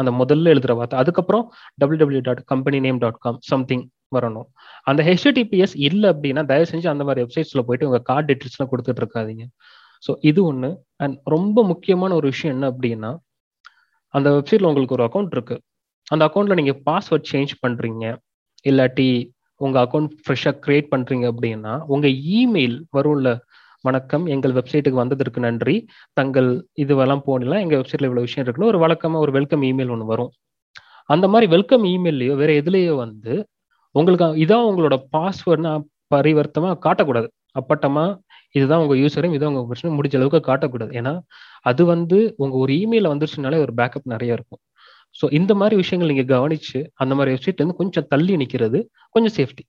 அந்த முதல்ல எழுதுற வார்த்தை. அதுக்கப்புறம் W W dot company name dot com something வரணும். அந்த ஹெச்டிடிபிஎஸ் இல்லை அப்படின்னா தயவு செஞ்சு அந்த மாதிரி வெப்சைட்ஸில் போயிட்டு உங்கள் கார்டு டீட்டெயில்ஸ்லாம் கொடுத்துட்டு இருக்காதிங்க. ஸோ இது ஒன்று அண்ட் ரொம்ப முக்கியமான ஒரு விஷயம் என்ன அப்படின்னா அந்த வெப்சைட்டில் உங்களுக்கு ஒரு அக்கௌண்ட் இருக்கு. அந்த அக்கௌண்ட்டில் நீங்கள் பாஸ்வேர்ட் சேஞ்ச் பண்ணுறீங்க இல்லாட்டி உங்க அக்கௌண்ட் ஃப்ரெஷ்ஷாக கிரியேட் பண்றீங்க அப்படின்னா உங்க இமெயில் வரும்ல. வணக்கம். எங்கள் வெப்சைட்டுக்கு வந்ததற்கு நன்றி. தங்கள் இதுவெல்லாம் போனலாம் எங்க வெப்சைட்ல இவ்வளவு விஷயம் இருக்குன்னு ஒரு வழக்கமா ஒரு வெல்கம் இமெயில் ஒன்று வரும். அந்த மாதிரி வெல்கம் இமெயிலையோ வேற எதுலேயோ வந்து உங்களுக்கு இதான் உங்களோட பாஸ்வேர்ட்னா பரிவர்த்தமா காட்டக்கூடாது. அப்பட்டமா இதுதான் உங்க யூசரையும் இதான் உங்க பிரச்சனை முடிஞ்ச அளவுக்கு காட்டக்கூடாது. ஏன்னா அது வந்து உங்க ஒரு இமெயில் வந்துருச்சுனாலே ஒரு பேக்கப் நிறைய இருக்கும். ஸோ இந்த மாதிரி விஷயங்கள் நீங்க கவனிச்சு அந்த மாதிரி வெப்சைட்ல இருந்து கொஞ்சம் தள்ளி நிக்கிறது கொஞ்சம் சேஃப்டி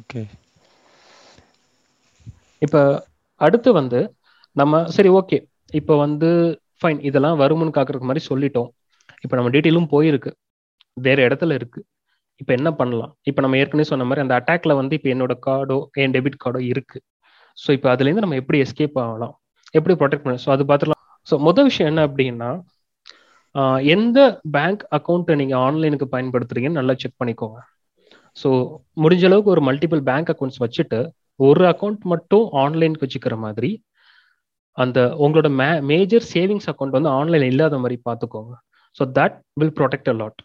ஓகே இப்ப அடுத்து வந்து நம்ம சரி ஓகே இப்போ வந்து ஃபைன் இதெல்லாம் வருமுன்னு காக்குறதுக்கு மாதிரி சொல்லிட்டோம். இப்போ நம்ம டீட்டெயிலும் போயிருக்கு. வேற இடத்துல இருக்கு. இப்போ என்ன பண்ணலாம்? இப்போ நம்ம ஏற்கனவே சொன்ன மாதிரி அந்த அட்டாக்ல வந்து இப்போ என்னோட கார்டோ என் டெபிட் கார்டோ இருக்கு. ஸோ இப்போ அதுலேருந்து நம்ம எப்படி எஸ்கேப் ஆகலாம்? எப்படி ப்ரொடெக்ட் பண்ணலாம் ஸோ அது பார்த்துலாம் ஸோ மொதல் விஷயம் என்ன அப்படின்னா எந்த பேங்க் அக்கௌண்ட்டை நீங்கள் ஆன்லைனுக்கு பயன்படுத்துறீங்கன்னு நல்லா செக் பண்ணிக்கோங்க. ஸோ முடிஞ்ச அளவுக்கு ஒரு மல்டிபிள் பேங்க் அக்கௌண்ட்ஸ் வச்சுட்டு ஒரு அக்கௌண்ட் மட்டும் ஆன்லைனுக்கு வச்சுக்கிற மாதிரி அந்த உங்களோட மே மேஜர் சேவிங்ஸ் அக்கௌண்ட் வந்து ஆன்லைன் இல்லாத மாதிரி பார்த்துக்கோங்க. So that will protect a lot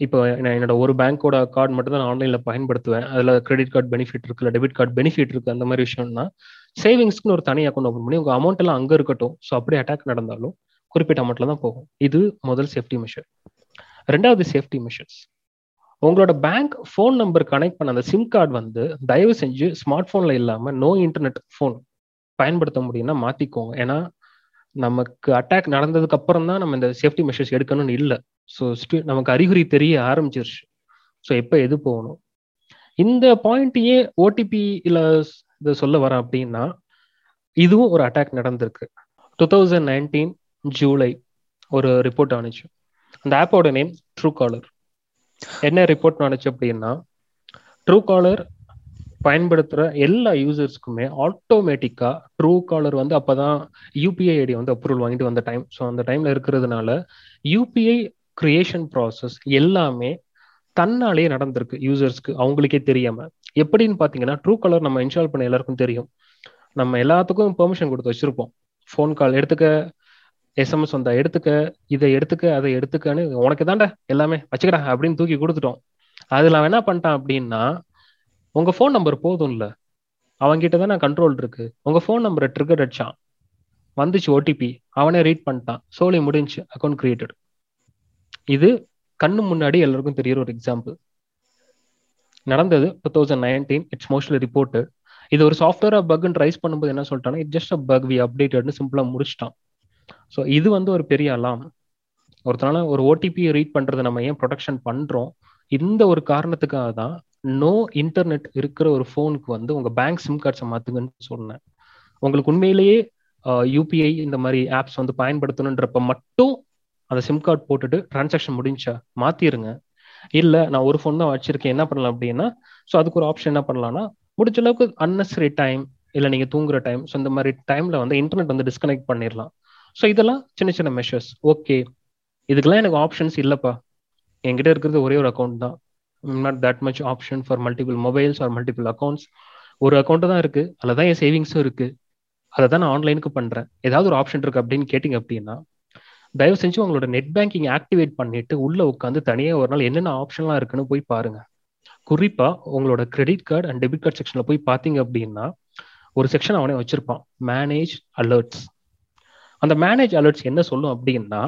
இப்போ என்னோட ஒரு பேங்க்கோட கார்டு மட்டும் தான் ஆன்லைனில் பயன்படுத்துவேன். அதில் கிரெடிட் கார்டு பெனிஃபிட் இருக்குல்ல டெபிட் கார்டு பெனிஃபிட் இருக்குது அந்த மாதிரி விஷயம்னா சேவிங்ஸ்க்குன்னு ஒரு தனி அக்கௌண்ட் ஓப்பன் பண்ணி உங்கள் அமௌண்ட் எல்லாம் அங்கே இருக்கட்டும். ஸோ அப்படி அட்டாக் நடந்தாலும் குறிப்பிட்ட அமௌண்ட்ல தான் போகும். இது முதல் சேஃப்டி மெஷர் ரெண்டாவது சேஃப்டி மெஷர்ஸ் உங்களோட பேங்க் ஃபோன் நம்பர் கனெக்ட் பண்ண அந்த சிம் கார்டு வந்து தயவு செஞ்சு ஸ்மார்ட் ஃபோனில் இல்லாமல் நோ இன்டர்நெட் ஃபோன் பயன்படுத்த முடியும்னா மாற்றிக்கோங்க ஏன்னா நமக்கு அட்டாக் நடந்ததுக்கு அப்புறம் தான் நம்ம இந்த சேஃப்டி மெஷர்ஸ் எடுக்கணும்னு இல்லை. ஸோ நமக்கு அறிகுறி தெரிய ஆரம்பிச்சிருச்சு. ஸோ எப்போ எது போகணும்? இந்த பாயிண்ட்டையே ஓடிபி இல்லை இதை சொல்ல வரேன் அப்படின்னா இதுவும் ஒரு அட்டாக் நடந்திருக்கு. டூ தௌசண்ட் நைன்டீன் ஜூலை ஒரு ரிப்போர்ட் ஆனிச்சு அந்த ஆப்போட நேம் ட்ரூ காலர் என்ன ரிப்போர்ட் ஆனிச்சு அப்படின்னா ட்ரூ காலர் பயன்படுத்துகிற எல்லா யூசர்ஸ்க்குமே ஆட்டோமேட்டிக்காக ட்ரூ காலர் வந்து அப்போ தான் யூபிஐ ஐடி வந்து அப்ரூவல் வாங்கிட்டு வந்த டைம் ஸோ அந்த டைமில் இருக்கிறதுனால யூபிஐ கிரியேஷன் ப்ராசஸ் எல்லாமே தன்னாலேயே நடந்திருக்கு யூசர்ஸ்க்கு அவங்களுக்கே தெரியாமல் எப்படின்னு பார்த்தீங்கன்னா ட்ரூ கலர் நம்ம இன்ஸ்டால் பண்ண எல்லாருக்கும் தெரியும். நம்ம எல்லாத்துக்கும் பெர்மிஷன் கொடுத்து வச்சிருப்போம். ஃபோன் கால் எடுத்துக்க எஸ்எம்எஸ் வந்தா எடுத்துக்க இதை எடுத்துக்க அதை எடுத்துக்கன்னு உனக்கு தாண்டா எல்லாமே வச்சுக்கடா அப்படின்னு தூக்கி கொடுத்துட்டோம். அதில் அவன் என்ன பண்ணிட்டான் அப்படின்னா உங்கள் ஃபோன் நம்பர் போதும் இல்ல அவன்கிட்ட தான் நான் கண்ட்ரோல் இருக்கு உங்கள் ஃபோன் நம்பரை ட்ரிகர் அடிச்சான். வந்துச்சு ஓடிபி அவனே ரீட் பண்ணிட்டான். சோலி முடிஞ்சு அக்கௌண்ட் கிரியேட்டட் இது கண்ணு முன்னாடி எல்லாருக்கும் தெரியுற ஒரு எக்ஸாம்பிள் நடந்தது two thousand nineteen it's mostly report இது ஒரு சாஃப்ட்வேர் பக்னு ரைஸ் பண்ணும்போது என்ன சொல்லிட்டானா it just a bug we அப்டேட்டட்னு சிம்பிளா முடிச்சிட்டான். ஸோ இது வந்து ஒரு பெரிய அலாம் ஒருத்தனால ஒரு ஓடிபி ரீட் பண்றது நம்ம ஏன் ப்ரொடெக்ஷன் பண்றோம்? இந்த ஒரு காரணத்துக்காக தான் நோ இன்டர்நெட் இருக்கிற ஒரு ஃபோனுக்கு வந்து உங்க பேங்க் சிம் கார்ட்ஸை மாத்துங்கன்னு சொன்னேன். உங்களுக்கு உண்மையிலேயே யூபிஐ இந்த மாதிரி ஆப்ஸ் வந்து பயன்படுத்தணுன்றப்ப மட்டும் அந்த சிம் கார்டு போட்டுட்டு டிரான்சாக்ஷன் முடிஞ்சா மாத்திருங்க. இல்ல நான் ஒரு ஃபோன் தான் வச்சிருக்கேன். என்ன பண்ணலாம் அப்படின்னா ஸோ அதுக்கு ஒரு ஆப்ஷன் என்ன பண்ணலாம்னா முடிச்ச அளவுக்கு அன்னெசரி டைம் இல்லை நீங்க தூங்குற டைம் ஸோ இந்த மாதிரி டைம்ல வந்து இன்டர்நெட் வந்து டிஸ்கனெக்ட் பண்ணிடலாம் ஸோ இதெல்லாம் சின்ன சின்ன மெஷர்ஸ் ஓகே இதுக்கெல்லாம் எனக்கு ஆப்ஷன்ஸ் இல்லப்பா. என்கிட்ட இருக்கிறது ஒரே ஒரு அக்கௌண்ட் தான். Not that much option for multiple mobiles or multiple accounts ஒரு அக்கௌண்ட் தான் இருக்கு. அதில் தான் என் சேவிங்ஸும் இருக்கு. அதை தான் நான் ஆன்லைனுக்கு பண்றேன். ஏதாவது ஒரு ஆப்ஷன் இருக்கு அப்படின்னு கேட்டிங்க அப்படின்னா தயவு செஞ்சு உங்களோட நெட் பேங்கிங் ஆக்டிவேட் பண்ணிட்டு உள்ள உட்காந்து தனியாக ஒரு நாள் என்னென்ன ஆப்ஷன்லாம் இருக்குன்னு போய் பாருங்க. குறிப்பா உங்களோட credit card and debit card செக்ஷன்ல போய் பார்த்தீங்க அப்படின்னா ஒரு செக்ஷன் அவனே வச்சிருப்பான். மேனேஜ் அலர்ட்ஸ் அந்த மேனேஜ் அலர்ட்ஸ் என்ன சொல்லும் அப்படின்னா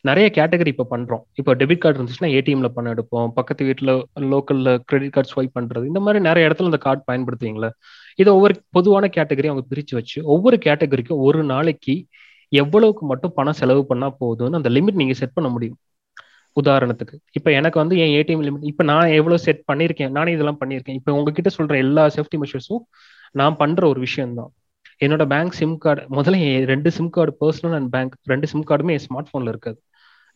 நிறைய கேட்டகரி இப்போ பண்றோம். இப்போ டெபிட் கார்டு இருந்துச்சுன்னா ஏடிஎம்ல பண்ண எடுப்போம். பக்கத்து வீட்டில் லோக்கல்ல கிரெடிட் கார்டு ஸ்வைப் பண்றது. இந்த மாதிரி நிறைய இடத்துல இந்த கார்டு பயன்படுத்துவீங்களா. இதை ஒவ்வொரு பொதுவான கேட்டகரி அவங்க பிரிச்சு வச்சு ஒவ்வொரு கேட்டகரிக்கும் ஒரு நாளைக்கு எவ்வளவுக்கு மட்டும் பணம் செலவு பண்ணா போதும்னு அந்த லிமிட் நீங்க செட் பண்ண முடியும். உதாரணத்துக்கு இப்ப எனக்கு வந்து என் ஏடிஎம் லிமிட் இப்ப நான் எவ்வளவு செட் பண்ணிருக்கேன் நானே இதெல்லாம் பண்ணியிருக்கேன் இப்ப உங்ககிட்ட சொல்ற எல்லா சேஃப்டி மெஷர்ஸும் நான் பண்ற ஒரு விஷயம் தான் என்னோட பேங்க் சிம் கார்டு முதல்ல என் ரெண்டு SIM card personal and bank ரெண்டு சிம் கார்டுமே என் ஸ்மார்ட் போன்ல இருக்காது.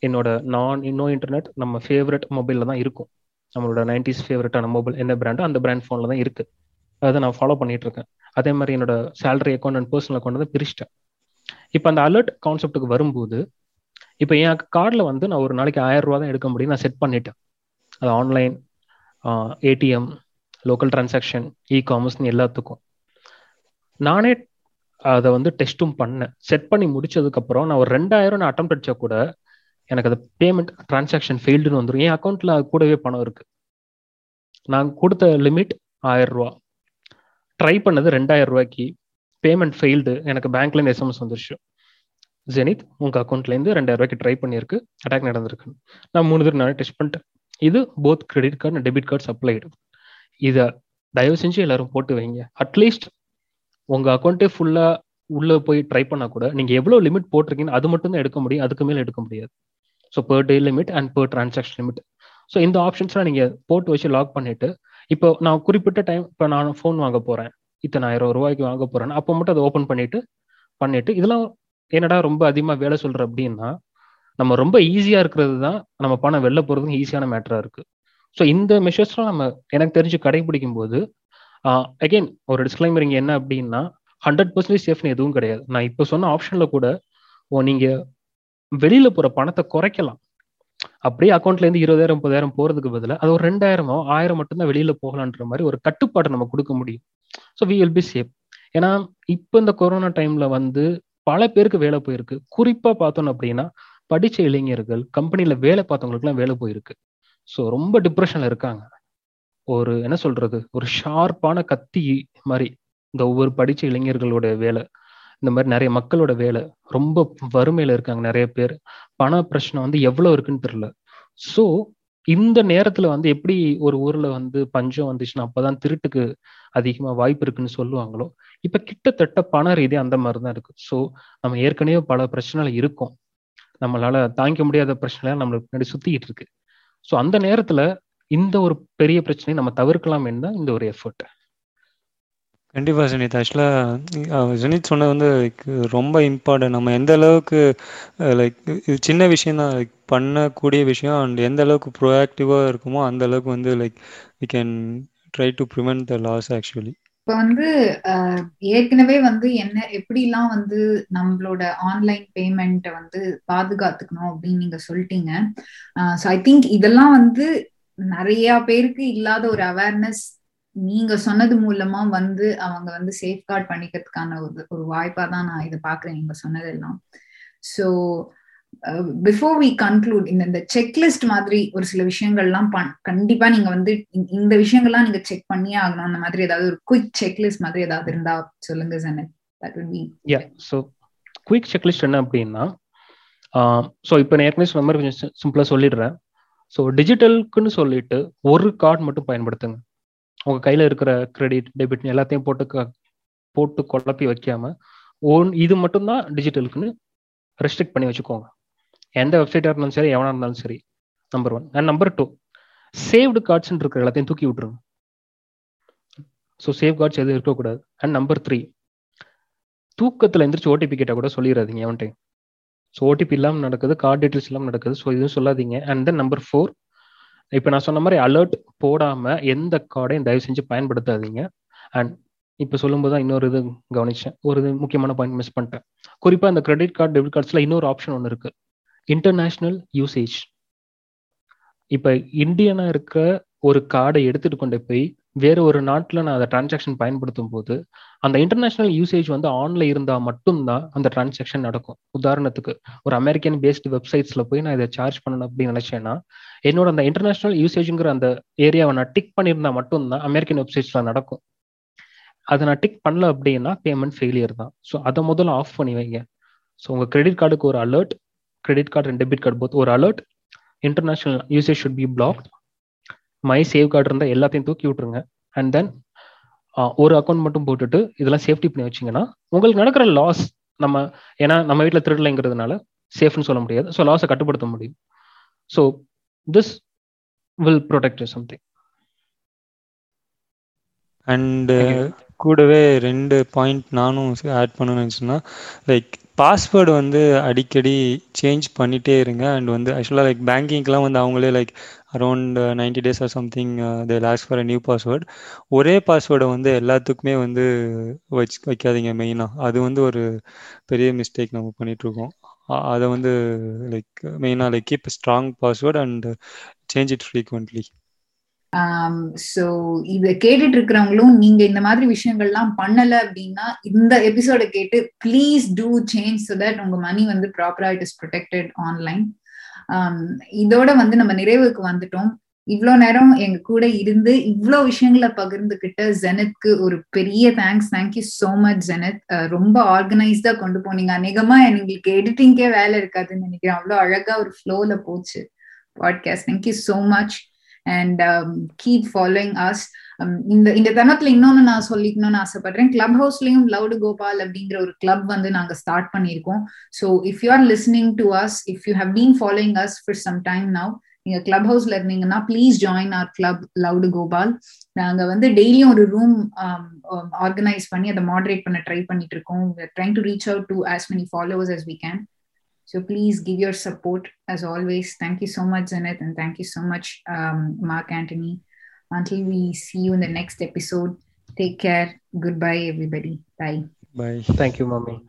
என்னோட நான் இன்னோ இன்டர்நெட் நம்ம ஃபேவரட் மொபைல்ல தான் இருக்கும். நம்மளோட நைன்டிஸ் ஃபேவரட்டான மொபைல் என்ன பிராண்டோ அந்த பிராண்ட் ஃபோனில் தான் இருக்கு. அதை நான் ஃபாலோ பண்ணிட்டு இருக்கேன். அதே மாதிரி என்னோட salary account and personal account தான் பிரிச்சிட்டேன். இப்போ அந்த அலர்ட் கான்செப்ட்டுக்கு வரும்போது இப்போ என் கார்டில் வந்து நான் ஒரு நாளைக்கு ஆயிரம் ரூபா தான் எடுக்க முடியும் நான் செட் பண்ணிட்டேன். அது ஆன்லைன் ஏடிஎம் லோக்கல் டிரான்சாக்ஷன் இ காமர்ஸ்னு எல்லாத்துக்கும். நானே அதை வந்து டெஸ்ட்டும் பண்ணேன். செட் பண்ணி முடிச்சதுக்கப்புறம் நான் ஒரு ரெண்டாயிரம் நான் அட்டம் அடிச்சா கூட எனக்கு அது பேமெண்ட் டிரான்சாக்ஷன் ஃபெயில்டுன்னு வந்துடும் என் அக்கௌண்ட்ல அது கூடவே பணம் இருக்கு. நான் கொடுத்த லிமிட் ஆயிரம் ரூபா. ட்ரை பண்ணது ரெண்டாயிரம் ரூபாய்க்கு. பேமெண்ட் ஃபெயில்டு எனக்கு பேங்க்லேருந்து எஸ்எம்எஸ் வந்துருச்சு. ஜெனித் உங்கள் அக்கௌண்ட்லேருந்து ரெண்டாயிரம் ரூபாய்க்கு ட்ரை பண்ணியிருக்கு. அட்டாக் நடந்திருக்கு. நான் மூணு தடவை நானே டெஸ்ட் பண்ணிட்டேன். இது both credit card debit card applied இதை தயவு செஞ்சு எல்லாரும் போட்டு வைங்க. அட்லீஸ்ட் உங்கள் அக்கௌண்ட்டே ஃபுல்லாக உள்ளே போய் ட்ரை பண்ணால் கூட நீங்கள் எவ்வளோ லிமிட் போட்டிருக்கீங்கன்னு அது மட்டும் தான் எடுக்க முடியும் அதுக்கு மேலே எடுக்க முடியாது. So per day limit and per transaction limit so இந்த ஆப்ஷன்ஸ்லாம் நீங்கள் போட்டு வச்சு லாக் பண்ணிவிட்டு இப்போ நான் குறிப்பிட்ட டைம் இப்போ நான் ஃபோன் வாங்க போகிறேன் இத்தனை ஆயிரம் ரூபாய்க்கு வாங்க போறேன்னு அப்போ மட்டும் அதை ஓப்பன் பண்ணிட்டு பண்ணிட்டு இதெல்லாம் என்னடா ரொம்ப அதிகமாக வேலை சொல்ற அப்படின்னா நம்ம ரொம்ப ஈஸியா இருக்கிறது தான் நம்ம பணம் வெளில போறதுக்கு ஈஸியான மேட்டரா இருக்கு. ஸோ இந்த மெஷர்ஸ்லாம் நம்ம எனக்கு தெரிஞ்சு கடைபிடிக்கும் போது அகைன் ஒரு டிஸ்க்ளைமர் இங்கே என்ன அப்படின்னா ஹண்ட்ரட் பர்சன்டேஜ் சேஃப்னு எதுவும் கிடையாது. நான் இப்போ சொன்ன ஆப்ஷன்ல கூட ஓ நீங்க வெளியில போற பணத்தை குறைக்கலாம். அப்படியே அக்கௌண்ட்ல இருந்து இருபதாயிரம் முப்பதாயிரம் போறதுக்கு பதிலாக அது ஒரு ரெண்டாயிரமோ ஆயிரம் மட்டும்தான் வெளியில போகலான்ற மாதிரி ஒரு கட்டுப்பாட்டை நம்ம கொடுக்க முடியும். So we will be safe ஏன்னா இப்போ இந்த கொரோனா டைம்ல வந்து பல பேருக்கு வேலை போயிருக்கு. குறிப்பா பார்த்தோம் அப்படின்னா படிச்ச இளைஞர்கள் கம்பெனியில வேலை பார்த்தவங்களுக்குலாம் வேலை போயிருக்கு. ஸோ ரொம்ப டிப்ரெஷன்ல இருக்காங்க. ஒரு என்ன சொல்றது? ஒரு ஷார்ப்பான கத்தி மாதிரி இந்த ஒவ்வொரு படிச்ச இளைஞர்களோட வேலை இந்த மாதிரி நிறைய மக்களோட வேலை ரொம்ப வறுமையில இருக்காங்க நிறைய பேர். பண பிரச்சனை வந்து எவ்வளவு இருக்குன்னு தெரியல. ஸோ இந்த நேரத்துல வந்து எப்படி ஒரு ஊர்ல வந்து பஞ்சம் வந்துச்சுன்னா அப்பதான் திருட்டுக்கு அதிகமா வாய்ப்பு இருக்குன்னு சொல்லுவாங்களோ இப்ப கிட்டத்தட்ட பண ரீதி அந்த மாதிரி தான் இருக்கு. ஸோ நம்ம ஏற்கனவே பல பிரச்சனைகள் இருக்கும். நம்மளால தாங்கிக்க முடியாத பிரச்சனை நம்மளுக்கு பின்னாடி சுத்திக்கிட்டு இருக்கு. ஸோ அந்த நேரத்துல இந்த ஒரு பெரிய பிரச்சனையை நம்ம தவிர்க்கலாம் தான் இந்த ஒரு எஃபர்ட் கண்டிப்பா சுனித். ஆக்சுவலாக சுனித் சொன்னது வந்து லைக் ரொம்ப இம்பார்ட்டன்ட் நம்ம எந்த அளவுக்கு லைக் இது சின்ன விஷயம் தான். லைக் பண்ணக்கூடிய விஷயம் அண்ட் எந்த அளவுக்கு ப்ரோஆக்டிவாக இருக்குமோ அந்த அளவுக்கு வந்து like we can try to prevent the loss actually இப்போ வந்து ஏற்கனவே வந்து என்ன எப்படிலாம் வந்து நம்மளோட ஆன்லைன் பேமெண்ட்டை வந்து பாதுகாத்துக்கணும் அப்படின்னு நீங்க சொல்லிட்டீங்க. ஸோ ஐ திங்க் இதெல்லாம் வந்து நிறைய பேருக்கு இல்லாத ஒரு அவேர்னஸ் நீங்க சொன்னது மூலமா வந்து அவங்க வந்து சேஃப்கார்ட் பண்ணிக்கிறதுக்கான ஒரு ஒரு வாய்ப்பா தான் நான் இதை பாக்குறேன் நீங்க சொன்னதெல்லாம். ஸோ பிஃபோர் வி கன்க்ளூட் இந்த இந்த செக்லிஸ்ட் மாதிரி ஒரு சில விஷயங்கள்லாம் பண் கண்டிப்பா நீங்க வந்து இந்த- விஷயங்கள்லாம் நீங்க செக் பண்ணியே ஆகணும். அந்த மாதிரி ஏதாவது ஒரு குயிக் செக்லிஸ்ட் மாதிரி ஏதாவது இருந்தா சொல்லுங்க Jannat that would be yeah so quick checklist என்ன அப்படின்னா ஸோ இப்போ நான் ஏற்கனவே சொன்ன மாதிரி கொஞ்சம் சிம்பிளாக சொல்லிடுறேன். ஸோ டிஜிட்டலுக்குன்னு சொல்லிட்டு ஒரு கார்டு மட்டும் பயன்படுத்துங்க. உங்க கையில இருக்கிற கிரெடிட் டெபிட் எல்லாத்தையும் போட்டு போட்டு குழப்பி வைக்காம ஓன் இது மட்டும்தான் டிஜிட்டலுக்குன்னு ரெஸ்ட்ரிக்ட் பண்ணி வச்சுக்கோங்க. எந்த வெப்சைட்டாக இருந்தாலும் சரி எவனா இருந்தாலும் சரி number one and number two saved cards இருக்கிற எல்லாத்தையும் தூக்கி விட்டுருங்க. ஸோ சேவ் கார்ட்ஸ் எதுவும் இருக்கக்கூடாது. அண்ட் நம்பர் த்ரீ தூக்கத்தில் எந்திரிச்சு ஓடிபி கேட்டால் கூட சொல்லிடாதீங்க எவன்ட்டையும். ஸோ ஓடிபி இல்லாமல் நடக்குது கார்டு டீட்டெயில்ஸ் இல்லாமல் நடக்குது. ஸோ இதுவும் சொல்லாதீங்க. அண்ட் தென் நம்பர் ஃபோர் இப்போ நான் சொன்ன மாதிரி அலர்ட் போடாமல் எந்த கார்டையும் தயவு செஞ்சு பயன்படுத்தாதீங்க. அண்ட் இப்போ சொல்லும்போது தான் இன்னொரு இது கவனிச்சேன். ஒரு இது முக்கியமான பாயிண்ட் மிஸ் பண்ணிட்டேன். குறிப்பாக இந்த கிரெடிட் கார்டு டெபிட் கார்ட்ஸில் இன்னொரு ஆப்ஷன் ஒன்று இருக்குது இன்டர்நேஷ்னல் யூசேஜ் இப்போ இந்தியனாக இருக்க ஒரு கார்டை எடுத்துகிட்டு கொண்டு போய் வேற ஒரு நாட்டில் நான் அதை டிரான்சாக்ஷன் பயன்படுத்தும் போது அந்த இன்டர்நேஷனல் யூசேஜ் வந்து ஆன்ல இருந்தால் மட்டும்தான் அந்த டிரான்சாக்ஷன் நடக்கும். உதாரணத்துக்கு ஒரு அமெரிக்கன் பேஸ்டு வெப்சைட்ஸில் போய் நான் இதை சார்ஜ் பண்ணணும் அப்படின்னு நினச்சேன்னா என்னோட அந்த இன்டர்நேஷனல் யூசேஜுங்கிற அந்த ஏரியாவை நான் டிக் பண்ணியிருந்தால் மட்டும்தான் அமெரிக்கன் வெப்சைட்ஸில் நடக்கும். அதை நான் டிக் பண்ணல அப்படின்னா பேமெண்ட் ஃபெயிலியர் தான். ஸோ அதை முதல்ல ஆஃப் பண்ணி வைங்க. ஸோ உங்கள் கிரெடிட் கார்டுக்கு ஒரு alert credit card and debit card both ஒரு alert international usage should be blocked my save card இருந்தால் எல்லாத்தையும் தூக்கி விட்டுருங்க. அண்ட் தென் ஒரு அக்கௌண்ட் மட்டும் போட்டுட்டு இதெல்லாம் சேஃப்டி பண்ணி வச்சிங்கன்னா உங்களுக்கு நடக்கிற லாஸ் நம்ம ஏன்னா நம்ம வீட்டில் திருடலைங்கிறதுனால சேஃப்னு சொல்ல முடியாது. ஸோ லாஸை கட்டுப்படுத்த முடியும். So this will protect something and கூடவே ரெண்டு பாயிண்ட் நானும் ஆட் பண்ணணும்னு நினச்சேன்னா லைக் பாஸ்வேர்டு வந்து அடிக்கடி சேஞ்ச் பண்ணிட்டே இருங்க. அண்ட் வந்து ஆக்சுவலாக லைக் பேங்கிங்க்கெலாம் வந்து அவங்களே like around ninety days or something they last for a new password ஒரே பாஸ்வேர்டை வந்து எல்லாத்துக்குமே வந்து வச்சு வைக்காதீங்க மெயினாக அது வந்து ஒரு பெரிய மிஸ்டேக் நம்ம பண்ணிகிட்ருக்கோம் அதை வந்து லைக் மெயினாக like keep strong password and change it frequently so இதை கேட்டுட்டு இருக்கிறவங்களும் நீங்க இந்த மாதிரி விஷயங்கள்லாம் பண்ணல அப்படின்னா இந்த எபிசோட கேட்டு please do change so that உங்க மணி வந்து ப்ராப்பரா இட் இஸ் ப்ரொடெக்டட் ஆன்லைன் இதோட வந்து நம்ம நிறைவுக்கு வந்துட்டோம். இவ்வளோ நேரம் எங்க கூட இருந்து இவ்வளோ விஷயங்களை பகிர்ந்துகிட்ட ஜெனத்க்கு ஒரு பெரிய thanks thank you so much Jannat. ரொம்ப ஆர்கனைஸ்டா கொண்டு போனீங்க. அநேகமா எங்களுக்கு எடிட்டிங்கே வேலை இருக்காதுன்னு நினைக்கிறேன். அவ்வளோ அழகா ஒரு ஃப்ளோல போச்சு. Podcast thank you so much and keep following us இந்த இந்த தருணத்துல இன்னொன்னு நான் சொல்லிக்கணும்னு ஆசைப்படுறேன். கிளப் ஹவுஸ்லயும் லவுடு கோபால் அப்படிங்கிற ஒரு கிளப் வந்து நாங்க ஸ்டார்ட் பண்ணியிருக்கோம். So if you are listening to us if you have been following us for some time now நீங்க கிளப் ஹவுஸ்ல இருந்தீங்கன்னா please join our club loud Gopal நாங்க வந்து டெய்லியும் ஒரு ரூம் ஆர்கனைஸ் பண்ணி அதை மாடரேட் பண்ண ட்ரை பண்ணிட்டு இருக்கோம் trying to reach out to as many followers as we can so please give your support as always thank you so much much, and thank you so much Mark Antony. Until we see you in the next episode, take care. Goodbye, everybody. Bye. Bye. Thank you, Mommy.